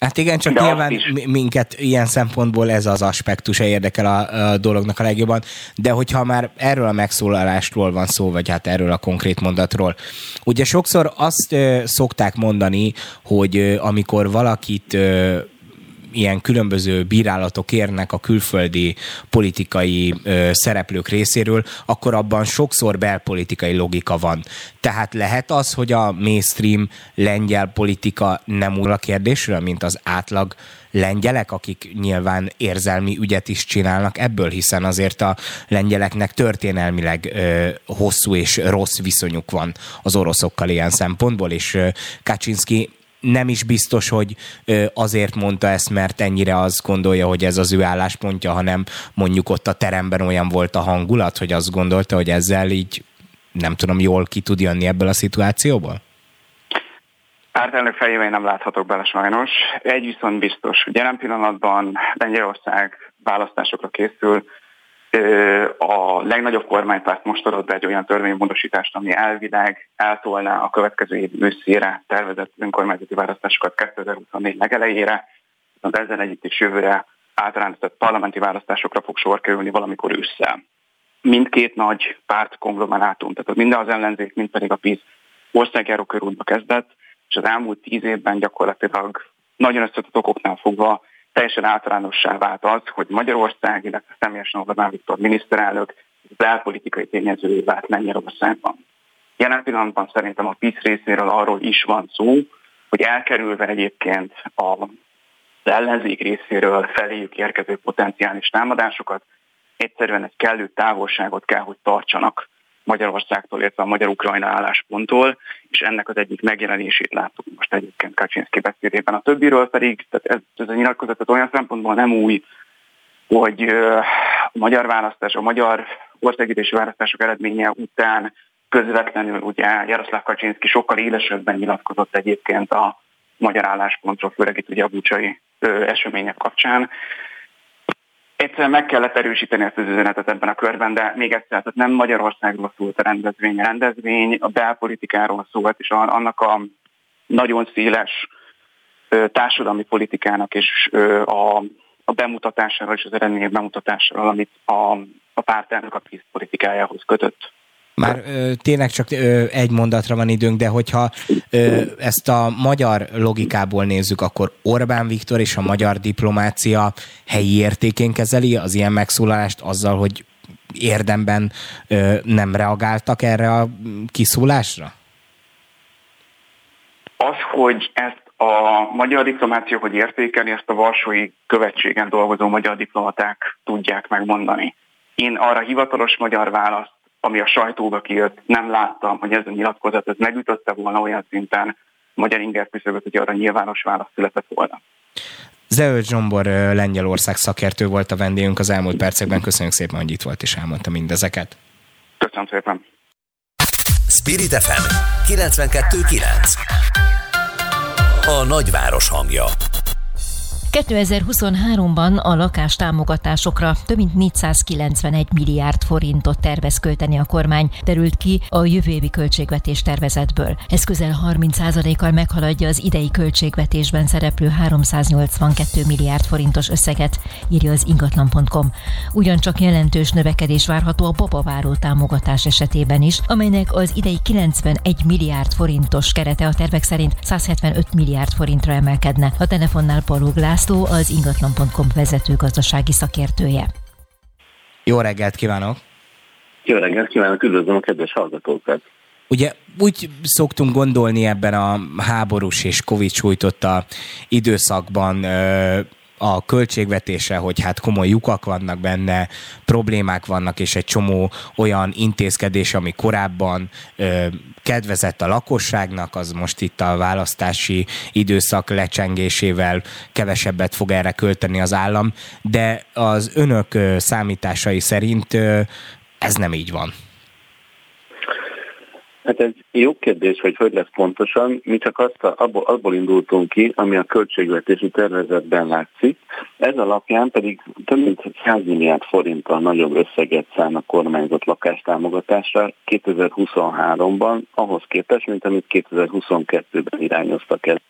Speaker 2: Hát igen, csak De nyilván minket ilyen szempontból ez az aspektusa érdekel a, a dolognak a legjobban, de hogyha már erről a megszólalásról van szó, vagy hát erről a konkrét mondatról, ugye sokszor azt ö, szokták mondani, hogy ö, amikor valakit ö, ilyen különböző bírálatok érnek a külföldi politikai ö, szereplők részéről, akkor abban sokszor belpolitikai logika van. Tehát lehet az, hogy a mainstream lengyel politika nem úr a kérdésről, mint az átlag lengyelek, akik nyilván érzelmi ügyet is csinálnak ebből, hiszen azért a lengyeleknek történelmileg ö, hosszú és rossz viszonyuk van az oroszokkal ilyen szempontból, és ö, Kaczynski nem is biztos, hogy azért mondta ezt, mert ennyire azt gondolja, hogy ez az ő álláspontja, hanem mondjuk ott a teremben olyan volt a hangulat, hogy azt gondolta, hogy ezzel így nem tudom, jól ki tud jönni ebből a szituációból?
Speaker 10: Pártelnök fejében én nem láthatok bele sajnos. Egy viszont biztos, hogy jelen pillanatban Lengyelország választásokra készül, a legnagyobb kormánypárt most adott be egy olyan törvénymódosítást, ami elvileg eltolná a következő év őszére tervezett önkormányzati választásokat 2024 legelejére, viszont ezzel együtt is jövőre általánosított parlamenti választásokra fog sor kerülni valamikor ősszel. Mindkét nagy párt konglomerátum, tehát mind az ellenzék, mind pedig a PIS országjáró körútba kezdett, és az elmúlt tíz évben gyakorlatilag nagyon összetett okoknál fogva teljesen általánossá vált az, hogy Magyarország, illetve személyesen Orbán Viktor miniszterelnök belpolitikai tényezővé vált Lengyelországban. Jelen pillanatban szerintem a PISZ részéről arról is van szó, hogy elkerülve egyébként a az ellenzék részéről feléjük érkező potenciális támadásokat, egyszerűen egy kellő távolságot kell, hogy tartsanak Magyarországtól, illetve a magyar-ukrajna állásponttól, és ennek az egyik megjelenését láttuk most egyébként Kaczynszki beszédében. A többiről pedig, tehát ez, ez a nyilatkozat olyan szempontból nem új, hogy a magyar választás, a magyar országgyűlési választások eredménye után közvetlenül ugye Jaroszláv Kaczynszki sokkal élesebben nyilatkozott egyébként a magyar álláspontról, főleg itt ugye a bucsai események kapcsán. Egyszerűen meg kellett erősíteni ezt az üzenetet ebben a körben, de még egyszer, tehát nem Magyarországról szólt a rendezvény. A rendezvény a belpolitikáról szólt, és annak a nagyon széles társadalmi politikának és a, a bemutatásáról és az eredmények bemutatásáról, amit a, a pártelnök a politikájához kötött.
Speaker 2: Már ö, tényleg csak ö, egy mondatra van időnk, de hogyha ö, ezt a magyar logikából nézzük, akkor Orbán Viktor és a magyar diplomácia helyi értékén kezeli az ilyen megszólalást azzal, hogy érdemben ö, nem reagáltak erre a kiszólásra?
Speaker 10: Az, hogy ezt a magyar diplomácia, hogy értékeli, ezt a Varsói követségen dolgozó magyar diplomaták tudják megmondani. Én arra hivatalos magyar választ ami a sajtóba kijött, nem láttam, hogy ez a nyilatkozat ez megütötte volna olyan szinten magyar inger küszöböt, hogy arra nyilvános válasz született volna.
Speaker 2: Zöld Zsombor Lengyelország szakértő volt a vendégünk az elmúlt percekben. Köszönjük szépen, hogy itt volt és elmondta mindezeket.
Speaker 10: Köszönöm szépen.
Speaker 1: Spirit FM 92.9 A nagyváros hangja
Speaker 4: 2023-ban a lakástámogatásokra több mint 491 milliárd forintot tervez költeni a kormány, terült ki a jövő évi költségvetés tervezetből. Ez közel 30%-kal meghaladja az idei költségvetésben szereplő 382 milliárd forintos összeget, írja az ingatlan.com. Ugyancsak jelentős növekedés várható a babaváró támogatás esetében is, amelynek az idei 91 milliárd forintos kerete a tervek szerint 175 milliárd forintra emelkedne. A telefonnál Paló László, az ingatlan.com vezető gazdasági szakértője.
Speaker 2: Jó reggelt kívánok!
Speaker 11: Jó reggelt kívánok, üdvözlöm a kedves hallgatókat!
Speaker 2: Ugye úgy szoktunk gondolni ebben a háborús és Covid sújtotta időszakban a költségvetésre, hogy hát komoly lyukak vannak benne, problémák vannak, és egy csomó olyan intézkedés, ami korábban ö, kedvezett a lakosságnak, az most itt a választási időszak lecsengésével kevesebbet fog erre költeni az állam, de az önök számításai szerint ö, ez nem így van.
Speaker 11: Hát ez jó kérdés, hogy hogy lesz pontosan. Mi csak azt a, abból, abból indultunk ki, ami a költségvetési tervezetben látszik. Ez alapján pedig több mint 100 milliárd forinttal nagyobb összeget szán a kormányzat lakástámogatásra 2023-ban, ahhoz képest, mint amit 2022-ben irányoztak el.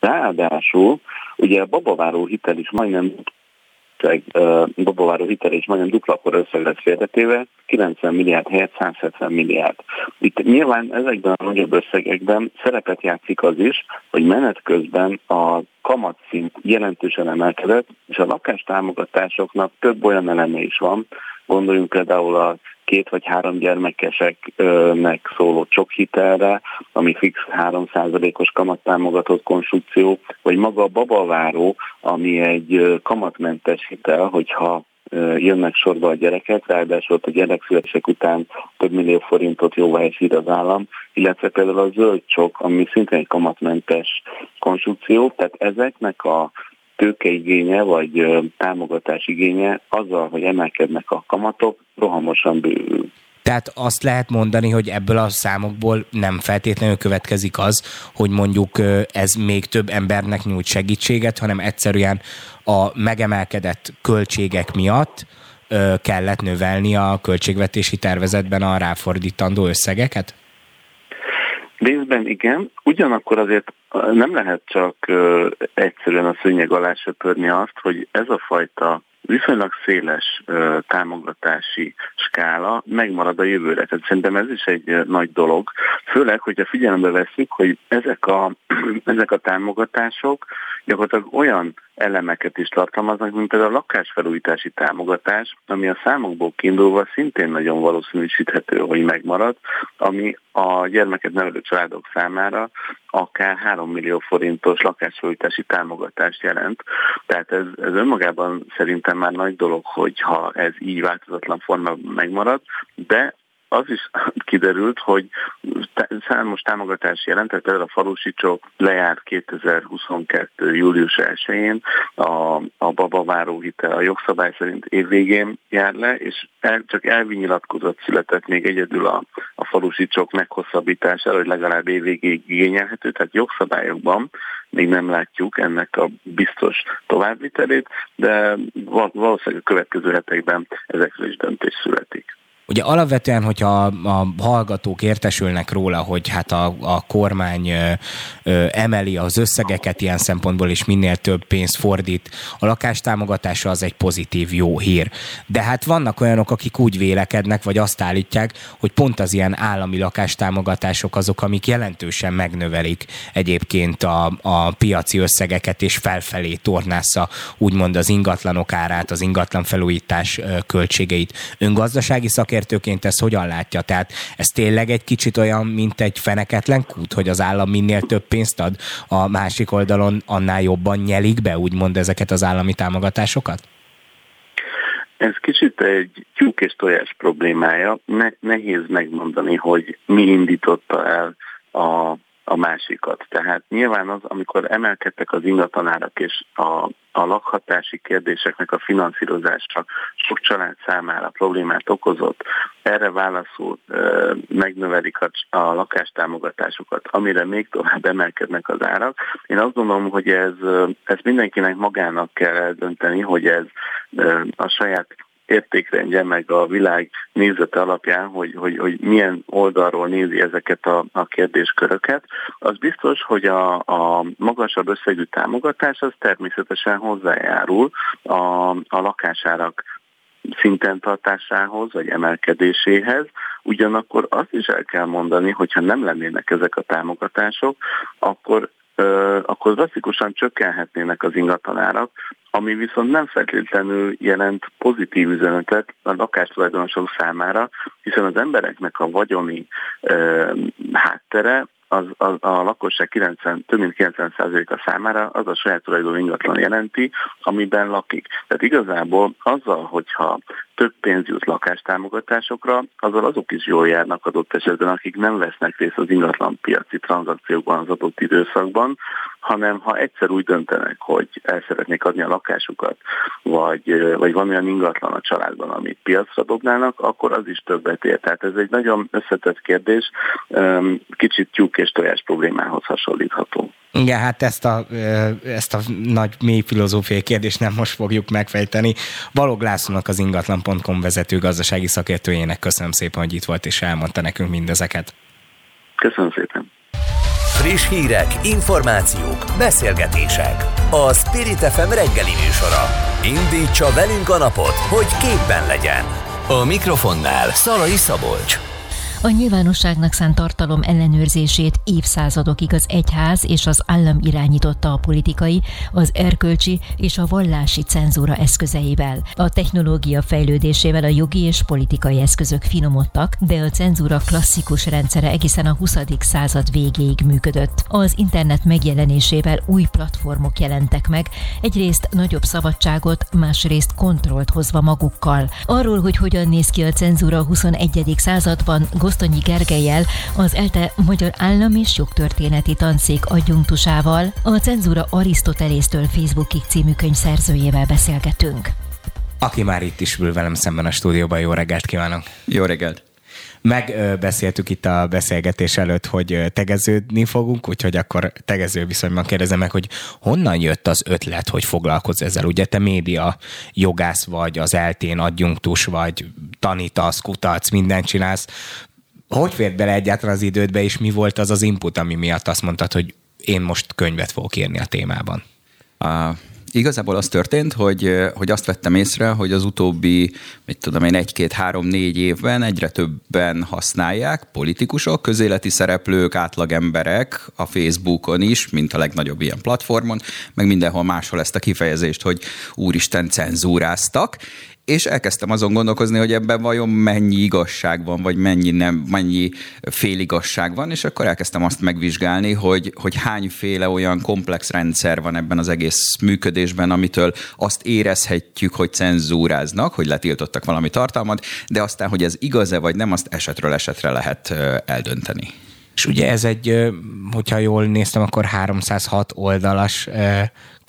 Speaker 11: Ráadásul ugye a babaváró hitel is majdnem összeg, babaváró hitel is majdnem dupla akkor összeg lesz félretéve, 90 milliárd helyett 170 milliárd. Itt nyilván ezekben a nagyobb összegekben szerepet játszik az is, hogy menet közben a kamatszint jelentősen emelkedett, és a lakástámogatásoknak több olyan eleme is van, gondoljunk például a két vagy három gyermekeseknek szóló csak hitelre, ami fix 3%-os kamattámogatott konstrukció, vagy maga a babaváró, ami egy kamatmentes hitel, hogyha jönnek sorba a gyerekek, ráadásul a gyerekszületések után több millió forintot jóváhagyít az állam, illetve például a zöld csok, ami szintén egy kamatmentes konstrukció, tehát ezeknek a tőkeigénye vagy támogatásigénye azzal, hogy emelkednek a kamatok, rohamosan bővül.
Speaker 2: Tehát azt lehet mondani, hogy ebből a számokból nem feltétlenül következik az, hogy mondjuk ez még több embernek nyújt segítséget, hanem egyszerűen a megemelkedett költségek miatt kellett növelni a költségvetési tervezetben a ráfordítandó összegeket?
Speaker 11: Részben igen, ugyanakkor azért nem lehet csak egyszerűen a szőnyeg alá söpörni azt, hogy ez a fajta viszonylag széles támogatási skála megmarad a jövőre. Tehát szerintem ez is egy nagy dolog, főleg, hogyha figyelembe veszik, hogy ezek a, ezek a támogatások gyakorlatilag olyan elemeket is tartalmaznak, mint például a lakásfelújítási támogatás, ami a számokból kiindulva szintén nagyon valószínűsíthető, hogy megmarad, ami a gyermeket nevelő családok számára akár 3 millió forintos lakásfelújítási támogatást jelent. Tehát ez, ez önmagában szerintem már nagy dolog, hogyha ez így változatlan formában megmarad, de az is kiderült, hogy számos támogatás jelentett, például a falusicsok lejárt 2022. július 1-én, a, a babaváró hitel a jogszabály szerint évvégén jár le, és el, csak elvi nyilatkozat született még egyedül a, a falusicsok meghosszabbítására, hogy legalább évvégéig igényelhető, tehát jogszabályokban még nem látjuk ennek a biztos továbbvitelét, de valószínűleg a következő hetekben ezekről is döntés születik.
Speaker 2: Ugye alapvetően, hogyha a hallgatók értesülnek róla, hogy hát a, a kormány emeli az összegeket ilyen szempontból, és minél több pénzt fordít a lakástámogatásra, az egy pozitív, jó hír. De hát vannak olyanok, akik úgy vélekednek, vagy azt állítják, hogy pont az ilyen állami lakástámogatások azok, amik jelentősen megnövelik egyébként a, a piaci összegeket, és felfelé tornásza úgymond az ingatlanok árát, az ingatlan felújítás költségeit. Öngazdasági szakértő szakértőként ezt hogyan látja? Tehát ez tényleg egy kicsit olyan, mint egy feneketlen kút, hogy az állam minél több pénzt ad, a másik oldalon annál jobban nyelik be, úgymond ezeket az állami támogatásokat?
Speaker 11: Ez kicsit egy tyúk és tojás problémája. Ne, nehéz megmondani, hogy mi indította el a a másikat. Tehát nyilván az, amikor emelkedtek az ingatlanárak és a, a lakhatási kérdéseknek a finanszírozása sok család számára problémát okozott, erre válaszul e, megnövelik a, a lakástámogatásokat, amire még tovább emelkednek az árak. Én azt gondolom, hogy ez, ez mindenkinek magának kell eldönteni, hogy ez e, a saját értékrendje, meg a világ nézete alapján, hogy, hogy, hogy milyen oldalról nézi ezeket a, a kérdésköröket. Az biztos, hogy a, a magasabb összegű támogatás az természetesen hozzájárul a, a lakásárak szinten tartásához, vagy emelkedéséhez. Ugyanakkor azt is el kell mondani, hogyha nem lennének ezek a támogatások, akkor akkor drasztikusan csökkenhetnének az ingatlanárak, ami viszont nem feltétlenül jelent pozitív üzenetet a lakástulajdonosok számára, hiszen az embereknek a vagyoni háttere az, az a lakosság 90, több mint 90%-a számára az a saját tulajdonú ingatlan jelenti, amiben lakik. Tehát igazából azzal, hogyha több pénz jut lakástámogatásokra, azzal azok is jól járnak adott esetben, akik nem vesznek részt az ingatlan piaci tranzakciókban az adott időszakban, hanem ha egyszer úgy döntenek, hogy el szeretnék adni a lakásukat, vagy, vagy van olyan ingatlan a családban, amit piacra dobnának, akkor az is többet ér. Tehát ez egy nagyon összetett kérdés, kicsit tyúk és tojás problémához hasonlítható.
Speaker 2: Igen, hát ezt a, ezt a nagy mély filozófiai kérdést nem most fogjuk megfejteni. Balog Lászlónak az ingatlan.com vezető gazdasági szakértőjének köszönöm szépen, hogy itt volt és elmondta nekünk mindezeket.
Speaker 11: Köszönöm szépen.
Speaker 1: Friss hírek, információk, beszélgetések. A Spirit FM reggeli műsora. Indítsa velünk a napot, hogy képben legyen. A mikrofonnál Szalai Szabolcs.
Speaker 4: A nyilvánosságnak szánt tartalom ellenőrzését évszázadokig az egyház és az állam irányította a politikai, az erkölcsi és a vallási cenzúra eszközeivel. A technológia fejlődésével a jogi és politikai eszközök finomodtak, de a cenzúra klasszikus rendszere egészen a 20. század végéig működött. Az internet megjelenésével új platformok jelentek meg, egyrészt nagyobb szabadságot, másrészt kontrollt hozva magukkal. Arról, hogy hogyan néz ki a cenzúra a 21. században, Gosztonyi Gergelyel, az ELTE Magyar Állam és Jogtörténeti Tanszék adjunktusával, a Cenzúra Arisztotelésztől Facebookig című könyv szerzőjével beszélgetünk.
Speaker 2: Aki már itt is ül velem szemben a stúdióban, jó reggelt kívánok!
Speaker 12: Jó reggelt!
Speaker 2: Megbeszéltük itt a beszélgetés előtt, hogy tegeződni fogunk, úgyhogy akkor tegező viszonyban kérdezem meg, hogy honnan jött az ötlet, hogy foglalkozz ezzel? Ugye te média jogász vagy, az eltén adjunktus vagy, tanítasz, kutatsz, mindent csinálsz hogy fért bele egyáltalán az idődbe, és mi volt az az input, ami miatt azt mondtad, hogy én most könyvet fogok írni a témában?
Speaker 12: Uh, igazából az történt, hogy, hogy azt vettem észre, hogy az utóbbi, mit tudom én, egy-két-három-négy évben egyre többen használják politikusok, közéleti szereplők, átlagemberek a Facebookon is, mint a legnagyobb ilyen platformon, meg mindenhol máshol ezt a kifejezést, hogy úristen cenzúráztak, és elkezdtem azon gondolkozni, hogy ebben vajon mennyi igazság van, vagy mennyi nem, mennyi féligasság van, és akkor elkezdtem azt megvizsgálni, hogy, hogy hányféle olyan komplex rendszer van ebben az egész működésben, amitől azt érezhetjük, hogy cenzúráznak, hogy letiltottak valami tartalmat, de aztán, hogy ez igaz-e vagy nem, azt esetről esetre lehet eldönteni.
Speaker 2: És ugye ez egy, hogyha jól néztem, akkor 306 oldalas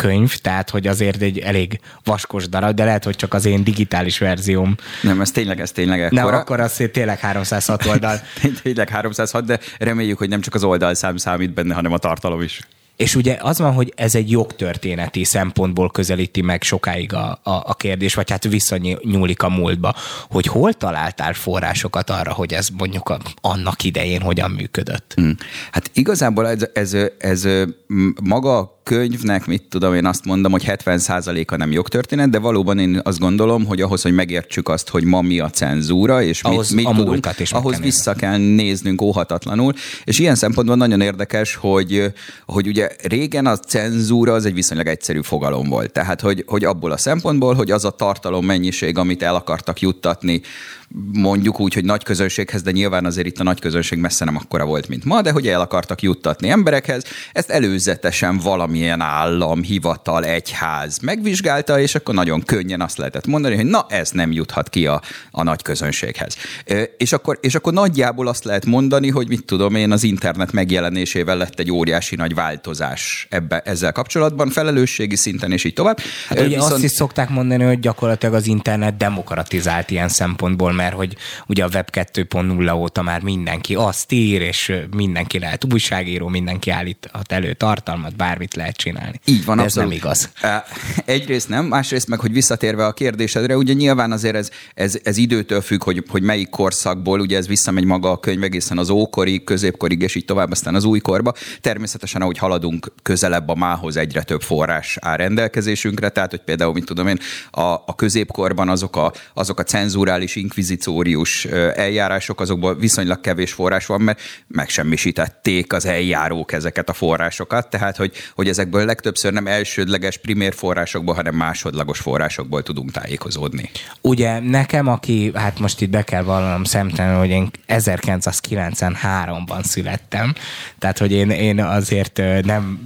Speaker 2: könyv, tehát hogy azért egy elég vaskos darab, de lehet, hogy csak az én digitális verzióm.
Speaker 12: Nem, ez tényleg, ez tényleg ekkora.
Speaker 2: Nem, akkor az tényleg 306 oldal.
Speaker 12: tényleg 306, de reméljük, hogy nem csak az oldalszám számít benne, hanem a tartalom is.
Speaker 2: És ugye az van, hogy ez egy jogtörténeti szempontból közelíti meg sokáig a, a, a kérdés, vagy hát visszanyúlik a múltba, hogy hol találtál forrásokat arra, hogy ez mondjuk a, annak idején hogyan működött? Hmm.
Speaker 12: Hát igazából ez, ez, ez, ez maga könyvnek, mit tudom, én azt mondom, hogy 70%-a nem jogtörténet, de valóban én azt gondolom, hogy ahhoz, hogy megértsük azt, hogy ma mi a cenzúra, és ahhoz mit, mit tudunk, is ahhoz kell vissza kell néznünk óhatatlanul, és ilyen szempontból nagyon érdekes, hogy, hogy ugye régen a cenzúra az egy viszonylag egyszerű fogalom volt. Tehát, hogy, hogy abból a szempontból, hogy az a tartalom mennyiség, amit el akartak juttatni mondjuk úgy, hogy nagy közönséghez, de nyilván azért itt a nagy közönség messze nem akkora volt, mint ma, de hogy el akartak juttatni emberekhez, ezt előzetesen valamilyen állam, hivatal, egyház megvizsgálta, és akkor nagyon könnyen azt lehetett mondani, hogy na, ez nem juthat ki a, a nagy közönséghez. És akkor, és akkor nagyjából azt lehet mondani, hogy mit tudom én, az internet megjelenésével lett egy óriási nagy változás ebbe, ezzel kapcsolatban, felelősségi szinten, és így tovább.
Speaker 2: Hát ugye Viszont... azt is szokták mondani, hogy gyakorlatilag az internet demokratizált ilyen szempontból, mert hogy ugye a Web 2.0 óta már mindenki azt ír, és mindenki lehet újságíró, mindenki állíthat elő tartalmat, bármit lehet csinálni.
Speaker 12: Így van,
Speaker 2: De
Speaker 12: ez
Speaker 2: nem igaz.
Speaker 12: Egyrészt nem, másrészt meg, hogy visszatérve a kérdésedre, ugye nyilván azért ez, ez, ez időtől függ, hogy, hogy melyik korszakból, ugye ez visszamegy maga a könyv egészen az ókorig, középkorig, és így tovább, aztán az újkorba. Természetesen, ahogy haladunk közelebb a mához, egyre több forrás áll rendelkezésünkre, tehát, hogy például, mint tudom én, a, a középkorban azok a, azok a cenzurális inkvizíciók, inkvizíciórius eljárások, azokból viszonylag kevés forrás van, mert megsemmisítették az eljárók ezeket a forrásokat, tehát hogy, hogy ezekből legtöbbször nem elsődleges primér forrásokból, hanem másodlagos forrásokból tudunk tájékozódni.
Speaker 2: Ugye nekem, aki, hát most itt be kell vallanom szemtelenül, hogy én 1993-ban születtem, tehát hogy én, én azért nem,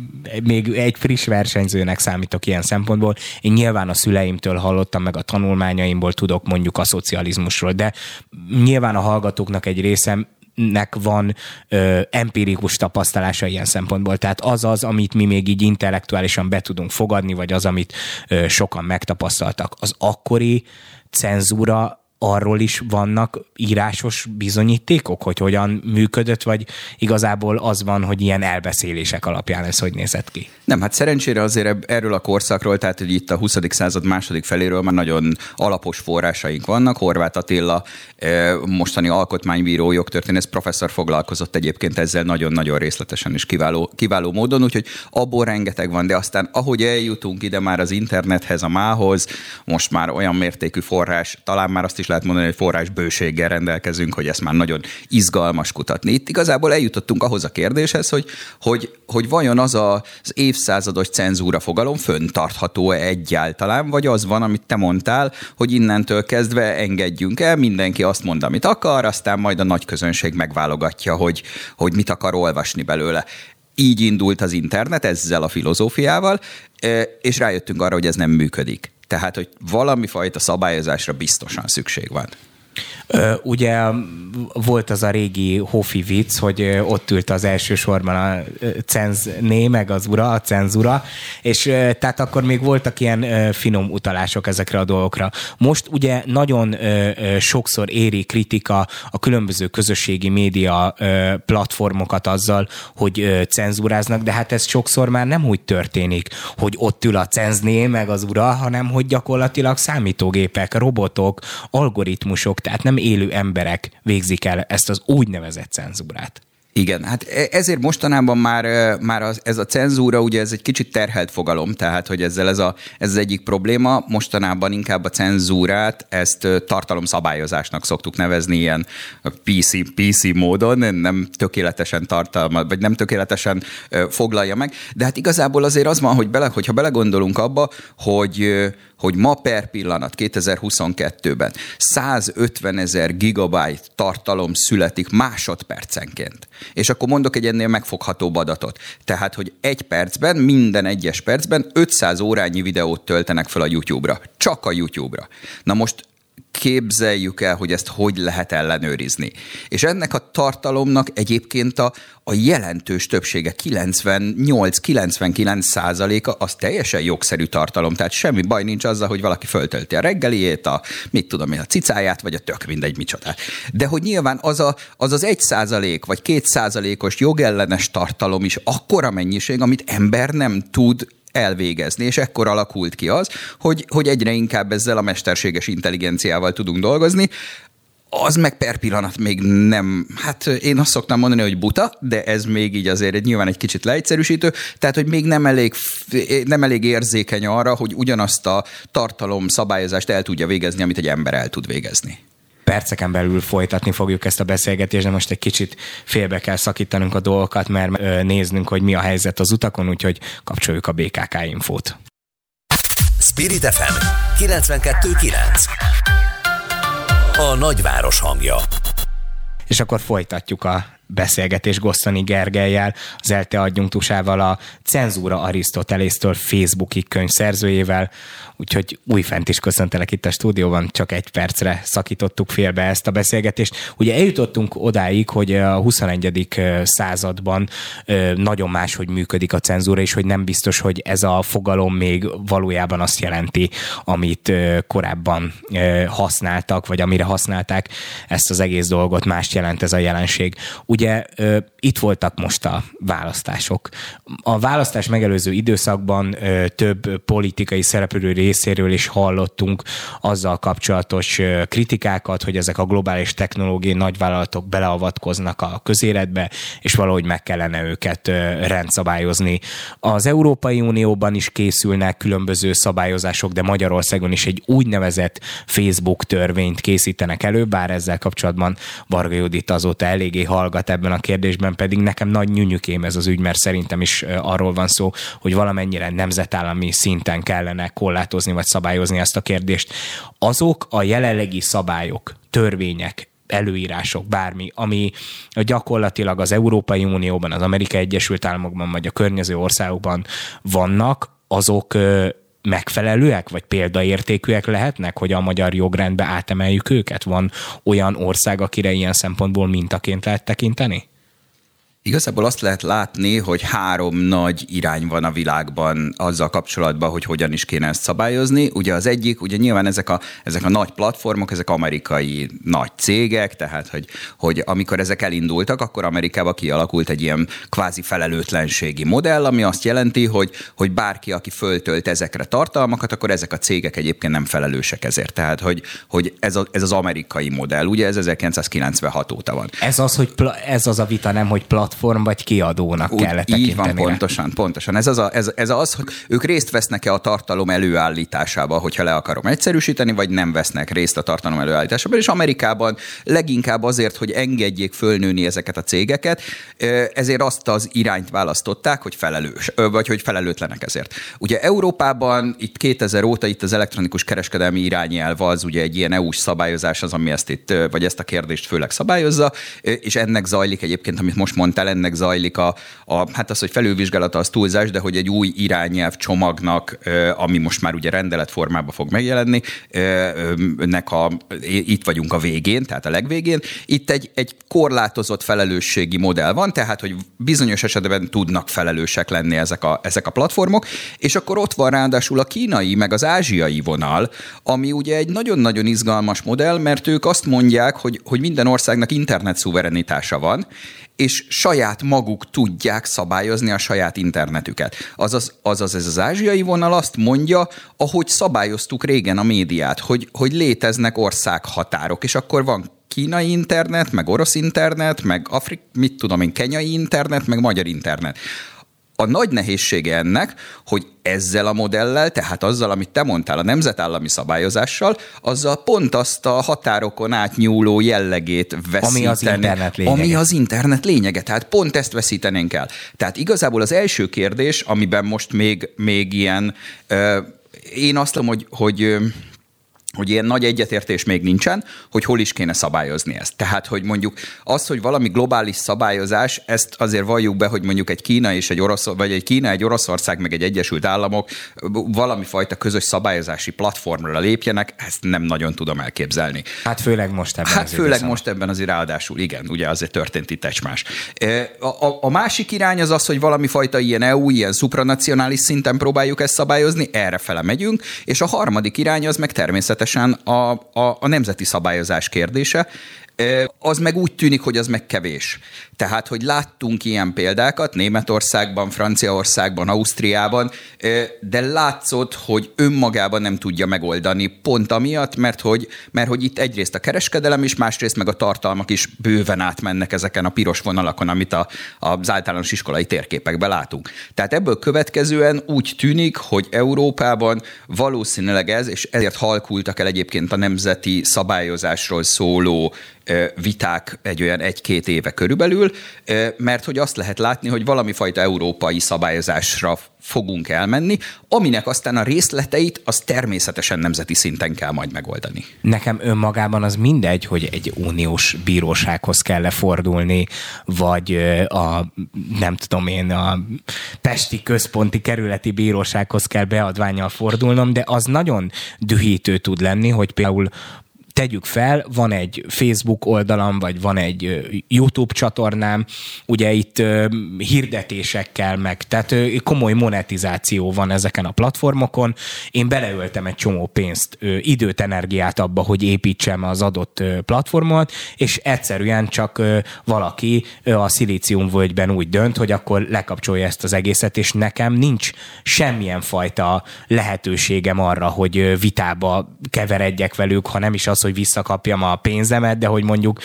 Speaker 2: még egy friss versenyzőnek számítok ilyen szempontból. Én nyilván a szüleimtől hallottam, meg a tanulmányaimból tudok mondjuk a szocializmusról, de nyilván a hallgatóknak egy része nek van ö, empirikus tapasztalása ilyen szempontból. Tehát az az, amit mi még így intellektuálisan be tudunk fogadni, vagy az, amit ö, sokan megtapasztaltak. Az akkori cenzúra arról is vannak írásos bizonyítékok, hogy hogyan működött, vagy igazából az van, hogy ilyen elbeszélések alapján ez hogy nézett ki?
Speaker 12: Nem, hát szerencsére azért erről a korszakról, tehát hogy itt a 20. század második feléről már nagyon alapos forrásaink vannak. Horváth Attila, mostani alkotmánybíró, jogtörténész professzor foglalkozott egyébként ezzel nagyon-nagyon részletesen és kiváló, kiváló módon, úgyhogy abból rengeteg van, de aztán ahogy eljutunk ide már az internethez, a mához, most már olyan mértékű forrás, talán már azt is is lehet mondani, hogy forrás bőséggel rendelkezünk, hogy ezt már nagyon izgalmas kutatni. Itt igazából eljutottunk ahhoz a kérdéshez, hogy, hogy, hogy vajon az a, az évszázados cenzúra fogalom föntartható egyáltalán, vagy az van, amit te mondtál, hogy innentől kezdve engedjünk el, mindenki azt mond, amit akar, aztán majd a nagy közönség megválogatja, hogy, hogy mit akar olvasni belőle így indult az internet ezzel a filozófiával, és rájöttünk arra, hogy ez nem működik. Tehát, hogy valami fajta szabályozásra biztosan szükség van.
Speaker 2: Ugye volt az a régi Hofi vicc, hogy ott ült az első sorban a cenzné, meg az ura, a cenzura, és tehát akkor még voltak ilyen finom utalások ezekre a dolgokra. Most ugye nagyon sokszor éri kritika a különböző közösségi média platformokat azzal, hogy cenzúráznak, de hát ez sokszor már nem úgy történik, hogy ott ül a cenzné, meg az ura, hanem hogy gyakorlatilag számítógépek, robotok, algoritmusok, tehát nem élő emberek végzik el ezt az úgynevezett cenzúrát.
Speaker 12: Igen, hát e- ezért mostanában már, már az, ez a cenzúra, ugye ez egy kicsit terhelt fogalom, tehát hogy ezzel ez, a, ez az egyik probléma. Mostanában inkább a cenzúrát, ezt tartalomszabályozásnak szoktuk nevezni ilyen PC, PC módon, nem tökéletesen tartalma, vagy nem tökéletesen foglalja meg. De hát igazából azért az van, hogy bele, hogyha belegondolunk abba, hogy hogy ma per pillanat 2022-ben 150 ezer gigabyte tartalom születik másodpercenként. És akkor mondok egy ennél megfoghatóbb adatot. Tehát, hogy egy percben, minden egyes percben 500 órányi videót töltenek fel a YouTube-ra. Csak a YouTube-ra. Na most képzeljük el, hogy ezt hogy lehet ellenőrizni. És ennek a tartalomnak egyébként a, a jelentős többsége, 98-99 százaléka, az teljesen jogszerű tartalom, tehát semmi baj nincs azzal, hogy valaki föltölti a reggeliét, a mit tudom én, a cicáját, vagy a tök mindegy micsoda. De hogy nyilván az a, az, az egy százalék, vagy két százalékos jogellenes tartalom is akkora mennyiség, amit ember nem tud elvégezni, és ekkor alakult ki az, hogy, hogy egyre inkább ezzel a mesterséges intelligenciával tudunk dolgozni, az meg per pillanat még nem, hát én azt szoktam mondani, hogy buta, de ez még így azért nyilván egy kicsit leegyszerűsítő, tehát hogy még nem elég, nem elég érzékeny arra, hogy ugyanazt a tartalom szabályozást el tudja végezni, amit egy ember el tud végezni
Speaker 2: perceken belül folytatni fogjuk ezt a beszélgetést, de most egy kicsit félbe kell szakítanunk a dolgokat, mert néznünk, hogy mi a helyzet az utakon, úgyhogy kapcsoljuk a BKK infót.
Speaker 1: Spirit FM 92.9 A nagyváros hangja
Speaker 2: és akkor folytatjuk a beszélgetés Gosszani Gergelyel, az ELTE adjunktusával, a Cenzúra Arisztotelésztől Facebooki könyv szerzőjével, úgyhogy újfent is köszöntelek itt a stúdióban, csak egy percre szakítottuk félbe ezt a beszélgetést. Ugye eljutottunk odáig, hogy a 21. században nagyon máshogy működik a cenzúra, és hogy nem biztos, hogy ez a fogalom még valójában azt jelenti, amit korábban használtak, vagy amire használták ezt az egész dolgot, mást jelent ez a jelenség. Ugye itt voltak most a választások. A választás megelőző időszakban több politikai szereplő részéről is hallottunk azzal kapcsolatos kritikákat, hogy ezek a globális technológiai nagyvállalatok beleavatkoznak a közéletbe, és valahogy meg kellene őket rendszabályozni. Az Európai Unióban is készülnek különböző szabályozások, de Magyarországon is egy úgynevezett Facebook törvényt készítenek elő, bár ezzel kapcsolatban Varga Judit azóta eléggé hallgat ebben a kérdésben, pedig nekem nagy nyűnyükém ez az ügy, mert szerintem is arról van szó, hogy valamennyire nemzetállami szinten kellene korlátozni vagy szabályozni ezt a kérdést. Azok a jelenlegi szabályok, törvények, előírások, bármi, ami gyakorlatilag az Európai Unióban, az Amerikai Egyesült Államokban, vagy a környező országokban vannak, azok megfelelőek, vagy példaértékűek lehetnek, hogy a magyar jogrendbe átemeljük őket? Van olyan ország, akire ilyen szempontból mintaként lehet tekinteni?
Speaker 12: Igazából azt lehet látni, hogy három nagy irány van a világban azzal kapcsolatban, hogy hogyan is kéne ezt szabályozni. Ugye az egyik, ugye nyilván ezek a, ezek a nagy platformok, ezek amerikai nagy cégek, tehát hogy, hogy amikor ezek elindultak, akkor Amerikában kialakult egy ilyen kvázi felelőtlenségi modell, ami azt jelenti, hogy, hogy bárki, aki föltölt ezekre tartalmakat, akkor ezek a cégek egyébként nem felelősek ezért. Tehát, hogy, hogy ez, a, ez az amerikai modell, ugye ez 1996 óta van.
Speaker 2: Ez az, hogy pla- ez az a vita, nem, hogy platform platform vagy kiadónak Úgy, kellett
Speaker 12: Így van, pontosan, pontosan. Ez az, a, ez, ez az, hogy ők részt vesznek-e a tartalom előállításába, hogyha le akarom egyszerűsíteni, vagy nem vesznek részt a tartalom előállításában. És Amerikában leginkább azért, hogy engedjék fölnőni ezeket a cégeket, ezért azt az irányt választották, hogy felelős, vagy hogy felelőtlenek ezért. Ugye Európában itt 2000 óta itt az elektronikus kereskedelmi irányelv az ugye egy ilyen EU-s szabályozás az, ami ezt itt, vagy ezt a kérdést főleg szabályozza, és ennek zajlik egyébként, amit most mondtál, ennek zajlik a, a hát az, hogy felülvizsgálata az túlzás, de hogy egy új irányelv csomagnak, ami most már ugye rendelet formában fog megjelenni, nek a, itt vagyunk a végén, tehát a legvégén. Itt egy, egy korlátozott felelősségi modell van, tehát hogy bizonyos esetben tudnak felelősek lenni ezek a, ezek a platformok, és akkor ott van ráadásul a kínai, meg az ázsiai vonal, ami ugye egy nagyon-nagyon izgalmas modell, mert ők azt mondják, hogy, hogy minden országnak internet szuverenitása van, és saját maguk tudják szabályozni a saját internetüket. Azaz, azaz ez az ázsiai vonal azt mondja, ahogy szabályoztuk régen a médiát, hogy, hogy léteznek országhatárok, és akkor van kínai internet, meg orosz internet, meg Afrik, mit tudom én, kenyai internet, meg magyar internet. A nagy nehézsége ennek, hogy ezzel a modellel, tehát azzal, amit te mondtál, a nemzetállami szabályozással, azzal pont azt a határokon átnyúló jellegét veszíteni.
Speaker 2: Ami az internet lényege.
Speaker 12: Ami az internet lényege, tehát pont ezt veszítenénk el. Tehát igazából az első kérdés, amiben most még, még ilyen ö, én azt mondom, hogy, hogy hogy ilyen nagy egyetértés még nincsen, hogy hol is kéne szabályozni ezt. Tehát, hogy mondjuk az, hogy valami globális szabályozás, ezt azért valljuk be, hogy mondjuk egy Kína és egy Orosz, vagy egy Kína, egy Oroszország, meg egy Egyesült Államok valami fajta közös szabályozási platformra lépjenek, ezt nem nagyon tudom elképzelni.
Speaker 2: Hát főleg most ebben
Speaker 12: Hát az főleg időszak. most ebben azért ráadásul, igen, ugye azért történt itt egymás. A, a, a másik irány az az, hogy valami fajta ilyen EU, ilyen supranacionális szinten próbáljuk ezt szabályozni, erre fele megyünk, és a harmadik irány az meg természetesen természetesen a, a, a nemzeti szabályozás kérdése. Az meg úgy tűnik, hogy az meg kevés. Tehát, hogy láttunk ilyen példákat Németországban, Franciaországban, Ausztriában, de látszott, hogy önmagában nem tudja megoldani pont amiatt, mert hogy, mert hogy itt egyrészt a kereskedelem is, másrészt meg a tartalmak is bőven átmennek ezeken a piros vonalakon, amit a, az általános iskolai térképekben látunk. Tehát ebből következően úgy tűnik, hogy Európában valószínűleg ez, és ezért halkultak el egyébként a nemzeti szabályozásról szóló viták egy olyan egy-két éve körülbelül, mert hogy azt lehet látni, hogy valami fajta európai szabályozásra fogunk elmenni, aminek aztán a részleteit az természetesen nemzeti szinten kell majd megoldani.
Speaker 2: Nekem önmagában az mindegy, hogy egy uniós bírósághoz kell lefordulni, vagy a, nem tudom én, a Pesti Központi Kerületi Bírósághoz kell beadványal fordulnom, de az nagyon dühítő tud lenni, hogy például tegyük fel, van egy Facebook oldalam, vagy van egy YouTube csatornám, ugye itt hirdetésekkel meg, tehát komoly monetizáció van ezeken a platformokon. Én beleöltem egy csomó pénzt, időt, energiát abba, hogy építsem az adott platformot, és egyszerűen csak valaki a szilíciumvölgyben úgy dönt, hogy akkor lekapcsolja ezt az egészet, és nekem nincs semmilyen fajta lehetőségem arra, hogy vitába keveredjek velük, ha nem is az, hogy visszakapjam a pénzemet, de hogy mondjuk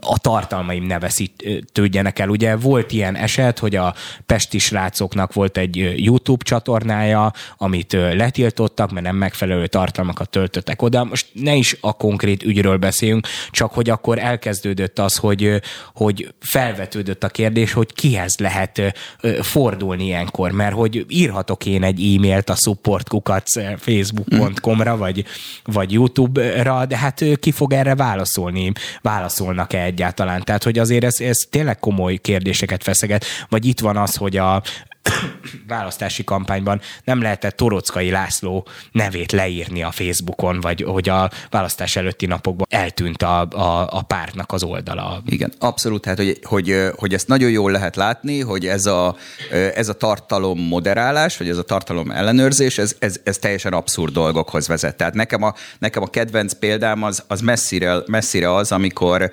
Speaker 2: a tartalmaim ne veszítődjenek el. Ugye volt ilyen eset, hogy a pesti srácoknak volt egy YouTube csatornája, amit letiltottak, mert nem megfelelő tartalmakat töltöttek oda. Most ne is a konkrét ügyről beszéljünk, csak hogy akkor elkezdődött az, hogy, hogy felvetődött a kérdés, hogy kihez lehet fordulni ilyenkor, mert hogy írhatok én egy e-mailt a supportkukat facebook.com-ra, vagy, vagy YouTube-ra, de hát ki fog erre válaszolni? Válaszolnak-e egyáltalán? Tehát, hogy azért ez, ez tényleg komoly kérdéseket feszeget. Vagy itt van az, hogy a választási kampányban nem lehetett Torockai László nevét leírni a Facebookon, vagy hogy a választás előtti napokban eltűnt a, a, a pártnak az oldala.
Speaker 12: Igen, abszolút, hát hogy, hogy, hogy ezt nagyon jól lehet látni, hogy ez a, ez a tartalom moderálás, vagy ez a tartalom ellenőrzés, ez, ez, ez teljesen abszurd dolgokhoz vezet. Tehát nekem a, nekem a kedvenc példám az, az messzire, messzire az, amikor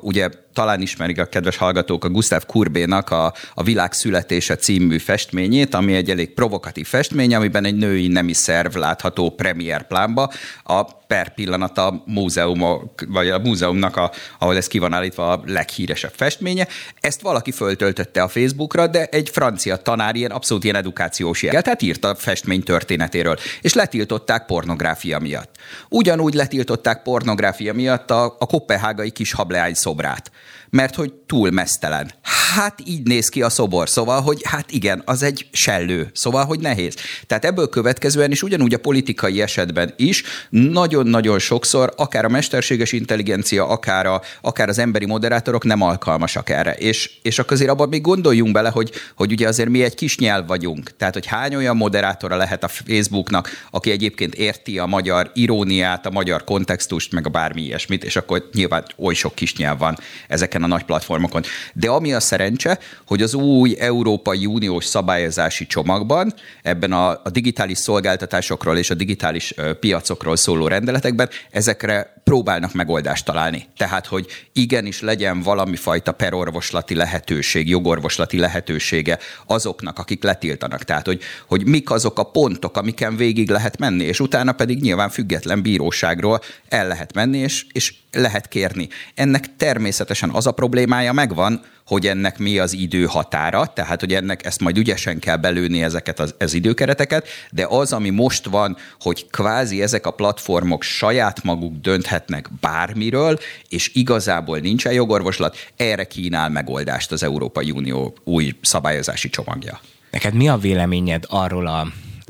Speaker 12: ugye talán ismerik a kedves hallgatók a Gustav Kurbénak a, a Világ születése című festményét, ami egy elég provokatív festmény, amiben egy női nemi szerv látható premier plánba. A per pillanat a múzeum, vagy a múzeumnak, a, ahol ez ki van állítva, a leghíresebb festménye. Ezt valaki föltöltötte a Facebookra, de egy francia tanár ilyen abszolút ilyen edukációs jel, tehát írt a festmény történetéről, és letiltották pornográfia miatt. Ugyanúgy letiltották pornográfia miatt a, a kopenhágai kis hableány szobrát mert hogy túl mesztelen. Hát így néz ki a szobor, szóval, hogy hát igen, az egy sellő, szóval, hogy nehéz. Tehát ebből következően is ugyanúgy a politikai esetben is nagyon-nagyon sokszor akár a mesterséges intelligencia, akár, a, akár az emberi moderátorok nem alkalmasak erre. És, és akkor azért abban még gondoljunk bele, hogy, hogy ugye azért mi egy kis nyelv vagyunk. Tehát, hogy hány olyan moderátora lehet a Facebooknak, aki egyébként érti a magyar iróniát, a magyar kontextust, meg a bármi ilyesmit, és akkor nyilván oly sok kis nyelv van ezeken a nagy platformokon. De ami a szerencse, hogy az új Európai Uniós szabályozási csomagban, ebben a, a digitális szolgáltatásokról és a digitális piacokról szóló rendeletekben ezekre próbálnak megoldást találni. Tehát, hogy igenis legyen valami fajta perorvoslati lehetőség, jogorvoslati lehetősége azoknak, akik letiltanak. Tehát, hogy, hogy mik azok a pontok, amiken végig lehet menni, és utána pedig nyilván független bíróságról el lehet menni, és, és lehet kérni. Ennek természetesen az a problémája megvan, hogy ennek mi az időhatára, tehát hogy ennek ezt majd ügyesen kell belőni ezeket az, az időkereteket, de az, ami most van, hogy kvázi ezek a platformok saját maguk dönthetnek bármiről, és igazából nincsen jogorvoslat, erre kínál megoldást az Európai Unió új szabályozási csomagja.
Speaker 2: Neked mi a véleményed arról a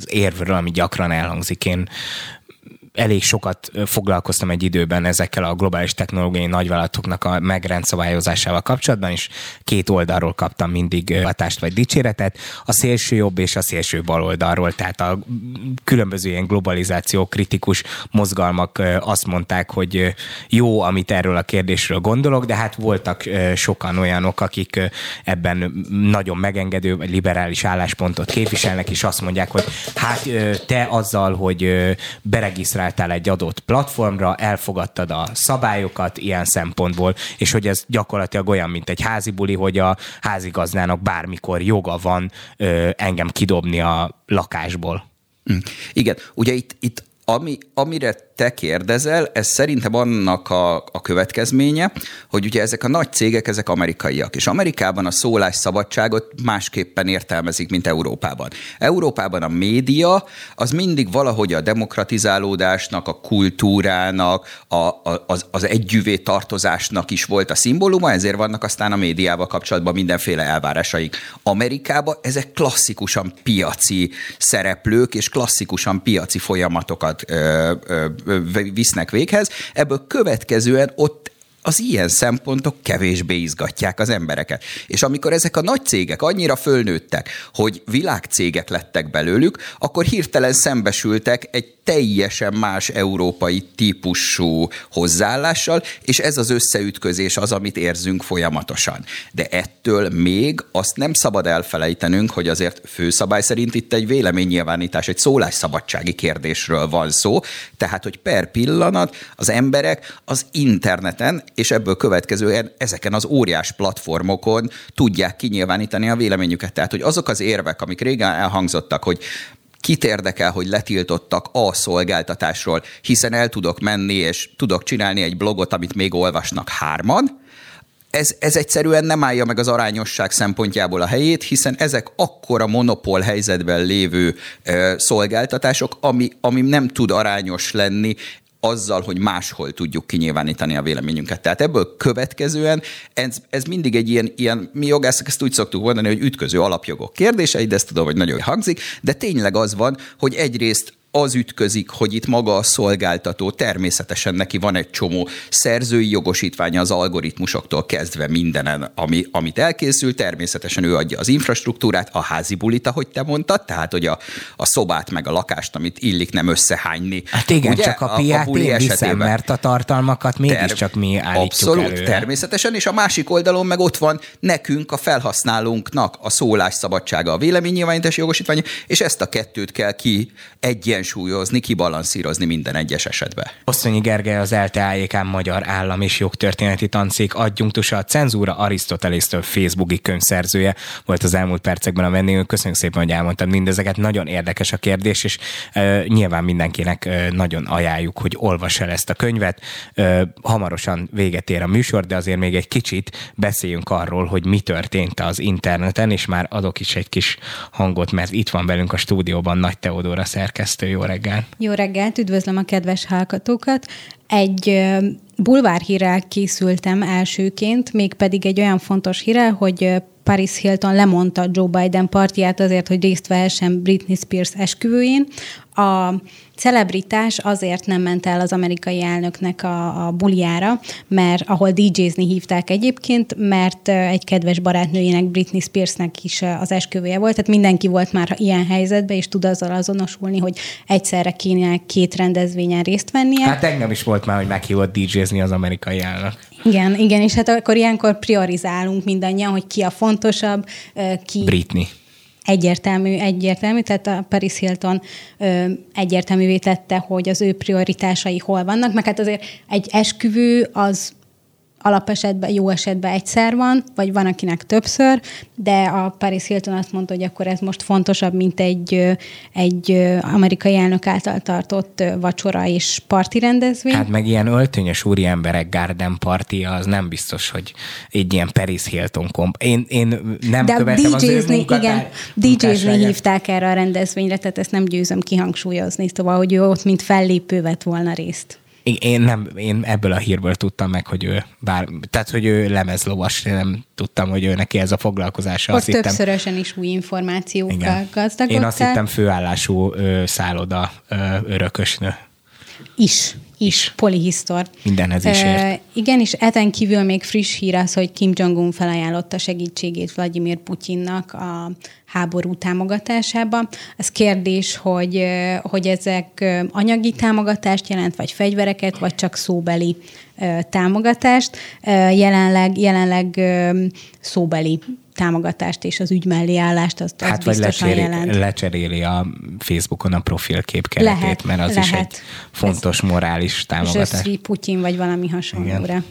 Speaker 2: érvről, ami gyakran elhangzik. Én elég sokat foglalkoztam egy időben ezekkel a globális technológiai nagyvállalatoknak a megrendszabályozásával kapcsolatban, és két oldalról kaptam mindig hatást vagy dicséretet, a szélső jobb és a szélső bal oldalról, tehát a különböző ilyen globalizáció kritikus mozgalmak azt mondták, hogy jó, amit erről a kérdésről gondolok, de hát voltak sokan olyanok, akik ebben nagyon megengedő vagy liberális álláspontot képviselnek, és azt mondják, hogy hát te azzal, hogy beregisztrál regisztráltál egy adott platformra, elfogadtad a szabályokat ilyen szempontból, és hogy ez gyakorlatilag olyan, mint egy házi buli, hogy a házigazdának bármikor joga van ö, engem kidobni a lakásból.
Speaker 12: Hm. Igen, ugye itt, itt ami, amire te kérdezel, ez szerintem annak a, a következménye, hogy ugye ezek a nagy cégek, ezek amerikaiak, és Amerikában a szólásszabadságot másképpen értelmezik, mint Európában. Európában a média az mindig valahogy a demokratizálódásnak, a kultúrának, a, a, az, az együvé tartozásnak is volt a szimbóluma, ezért vannak aztán a médiával kapcsolatban mindenféle elvárásaik. Amerikában ezek klasszikusan piaci szereplők, és klasszikusan piaci folyamatokat ö, ö, visznek véghez, ebből következően ott az ilyen szempontok kevésbé izgatják az embereket. És amikor ezek a nagy cégek annyira fölnőttek, hogy világcégek lettek belőlük, akkor hirtelen szembesültek egy teljesen más európai típusú hozzáállással, és ez az összeütközés az, amit érzünk folyamatosan. De ettől még azt nem szabad elfelejtenünk, hogy azért főszabály szerint itt egy véleménynyilvánítás, egy szólásszabadsági kérdésről van szó, tehát, hogy per pillanat az emberek az interneten és ebből következően ezeken az óriás platformokon tudják kinyilvánítani a véleményüket. Tehát, hogy azok az érvek, amik régen elhangzottak, hogy kit érdekel, hogy letiltottak a szolgáltatásról, hiszen el tudok menni, és tudok csinálni egy blogot, amit még olvasnak hárman, ez, ez egyszerűen nem állja meg az arányosság szempontjából a helyét, hiszen ezek akkora monopól helyzetben lévő ö, szolgáltatások, ami, ami nem tud arányos lenni azzal, hogy máshol tudjuk kinyilvánítani a véleményünket. Tehát ebből következően ez, ez mindig egy ilyen, ilyen, mi jogászok ezt úgy szoktuk mondani, hogy ütköző alapjogok kérdései, de ezt tudom, hogy nagyon hangzik, de tényleg az van, hogy egyrészt az ütközik, hogy itt maga a szolgáltató, természetesen neki van egy csomó szerzői jogosítványa az algoritmusoktól kezdve mindenen, ami, amit elkészül, természetesen ő adja az infrastruktúrát, a házi bulit, ahogy te mondtad, tehát hogy a, a szobát meg a lakást, amit illik nem összehányni.
Speaker 2: Hát igen, Ugye? csak a piát a, a én viszem, mert a tartalmakat mégiscsak mi állítjuk
Speaker 12: Abszolút,
Speaker 2: előre.
Speaker 12: természetesen, és a másik oldalon meg ott van nekünk, a felhasználónknak a szólásszabadsága, a véleménynyilvánítási jogosítványa, és ezt a kettőt kell ki egyen kiegyensúlyozni, kibalanszírozni minden egyes esetben.
Speaker 2: Osztonyi Gergely az ELTE Magyar Állam és Jogtörténeti Tancék adjunktusa, a cenzúra Arisztotelésztől Facebooki könyvszerzője volt az elmúlt percekben a vendégünk. Köszönjük szépen, hogy elmondtad mindezeket. Nagyon érdekes a kérdés, és uh, nyilván mindenkinek uh, nagyon ajánljuk, hogy olvass el ezt a könyvet. Uh, hamarosan véget ér a műsor, de azért még egy kicsit beszéljünk arról, hogy mi történt az interneten, és már adok is egy kis hangot, mert itt van velünk a stúdióban Nagy Teodóra szerkesztő jó reggel!
Speaker 13: Jó reggelt, üdvözlöm a kedves hallgatókat! Egy bulvárhírrel készültem elsőként, mégpedig egy olyan fontos hírrel, hogy Paris Hilton lemondta Joe Biden partját azért, hogy részt vehessen Britney Spears esküvőjén. A celebritás azért nem ment el az amerikai elnöknek a, a buliára, mert ahol DJ-zni hívták egyébként, mert egy kedves barátnőjének, Britney Spearsnek is az esküvője volt, tehát mindenki volt már ilyen helyzetben, és tud azzal azonosulni, hogy egyszerre kéne két rendezvényen részt vennie.
Speaker 2: Hát engem is volt már, hogy meghívott DJ-zni az amerikai elnök.
Speaker 13: Igen, igen, és hát akkor ilyenkor priorizálunk mindannyian, hogy ki a fontosabb, ki...
Speaker 2: Britney
Speaker 13: egyértelmű, egyértelmű, tehát a Paris Hilton ö, egyértelművé tette, hogy az ő prioritásai hol vannak, meg hát azért egy esküvő az alapesetben, jó esetben egyszer van, vagy van, akinek többször, de a Paris Hilton azt mondta, hogy akkor ez most fontosabb, mint egy, egy amerikai elnök által tartott vacsora és parti rendezvény.
Speaker 2: Hát meg ilyen öltönyös úri emberek garden party, az nem biztos, hogy egy ilyen Paris Hilton komp. Én, én nem de követem az
Speaker 13: igen, DJ-zni hívták erre a rendezvényre, tehát ezt nem győzöm kihangsúlyozni, szóval, hogy ő ott mint fellépő vett volna részt.
Speaker 2: Én, nem, én ebből a hírből tudtam meg, hogy ő bár, tehát, hogy ő lemezlovas, nem tudtam, hogy ő neki ez a foglalkozása.
Speaker 13: Ott azt többszörösen hittem, is új információkkal igen. gazdagodtál.
Speaker 2: Én azt hittem főállású ö, szálloda ö, örökösnő.
Speaker 13: Is is polihisztor.
Speaker 2: Mindenhez is ért.
Speaker 13: E, igen, és ezen kívül még friss hír az, hogy Kim Jong-un felajánlotta segítségét Vladimir Putyinnak a háború támogatásába. Ez kérdés, hogy, hogy ezek anyagi támogatást jelent, vagy fegyvereket, vagy csak szóbeli támogatást. Jelenleg, jelenleg szóbeli támogatást és az ügy mellé állást, azt,
Speaker 2: hát vagy lecseréli, jelent. lecseréli a Facebookon a profilkép keretét, lehet, mert az lehet. is egy fontos Ez, morális támogatás.
Speaker 13: És Putyin vagy valami hasonlóra.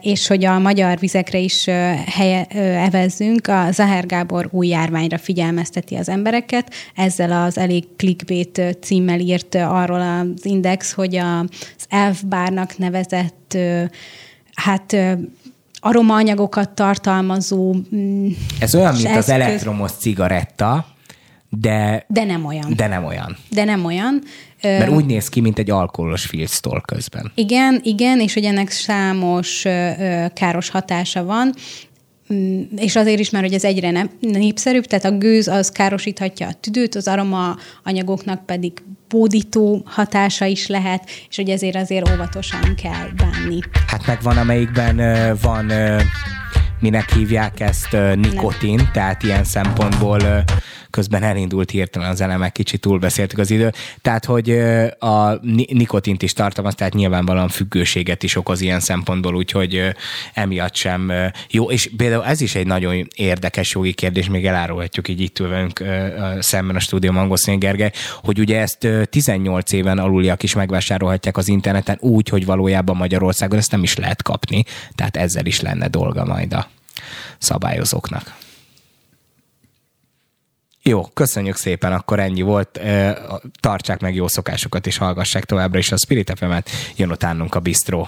Speaker 13: És hogy a magyar vizekre is helye, evezzünk, a Zahár Gábor új járványra figyelmezteti az embereket. Ezzel az elég clickbait címmel írt arról az Index, hogy az elfbárnak nevezett hát aromaanyagokat tartalmazó
Speaker 2: mm, Ez olyan, mint eszköz. az elektromos cigaretta, de,
Speaker 13: de nem olyan.
Speaker 2: De nem olyan.
Speaker 13: De nem olyan.
Speaker 2: Mert úgy néz ki, mint egy alkoholos filctól közben.
Speaker 13: Igen, igen, és hogy ennek számos káros hatása van, mm, és azért is, mert hogy ez egyre népszerűbb, tehát a gőz az károsíthatja a tüdőt, az aroma anyagoknak pedig bódító hatása is lehet, és hogy ezért azért óvatosan kell bánni.
Speaker 2: Hát meg van, amelyikben van minek hívják ezt nikotin, Nem. tehát ilyen szempontból közben elindult hirtelen az elemek, kicsit túlbeszéltük az idő. Tehát, hogy a nikotint is tartalmaz, tehát nyilvánvalóan függőséget is okoz ilyen szempontból, úgyhogy emiatt sem jó. És például ez is egy nagyon érdekes jogi kérdés, még elárulhatjuk így itt velünk szemben a stúdió Mangoszén Gergely, hogy ugye ezt 18 éven aluliak is megvásárolhatják az interneten úgy, hogy valójában Magyarországon ezt nem is lehet kapni, tehát ezzel is lenne dolga majd a szabályozóknak. Jó, köszönjük szépen, akkor ennyi volt. Tartsák meg jó szokásokat, és hallgassák továbbra is a Spirit FM-et. Jön utánunk a Bistro.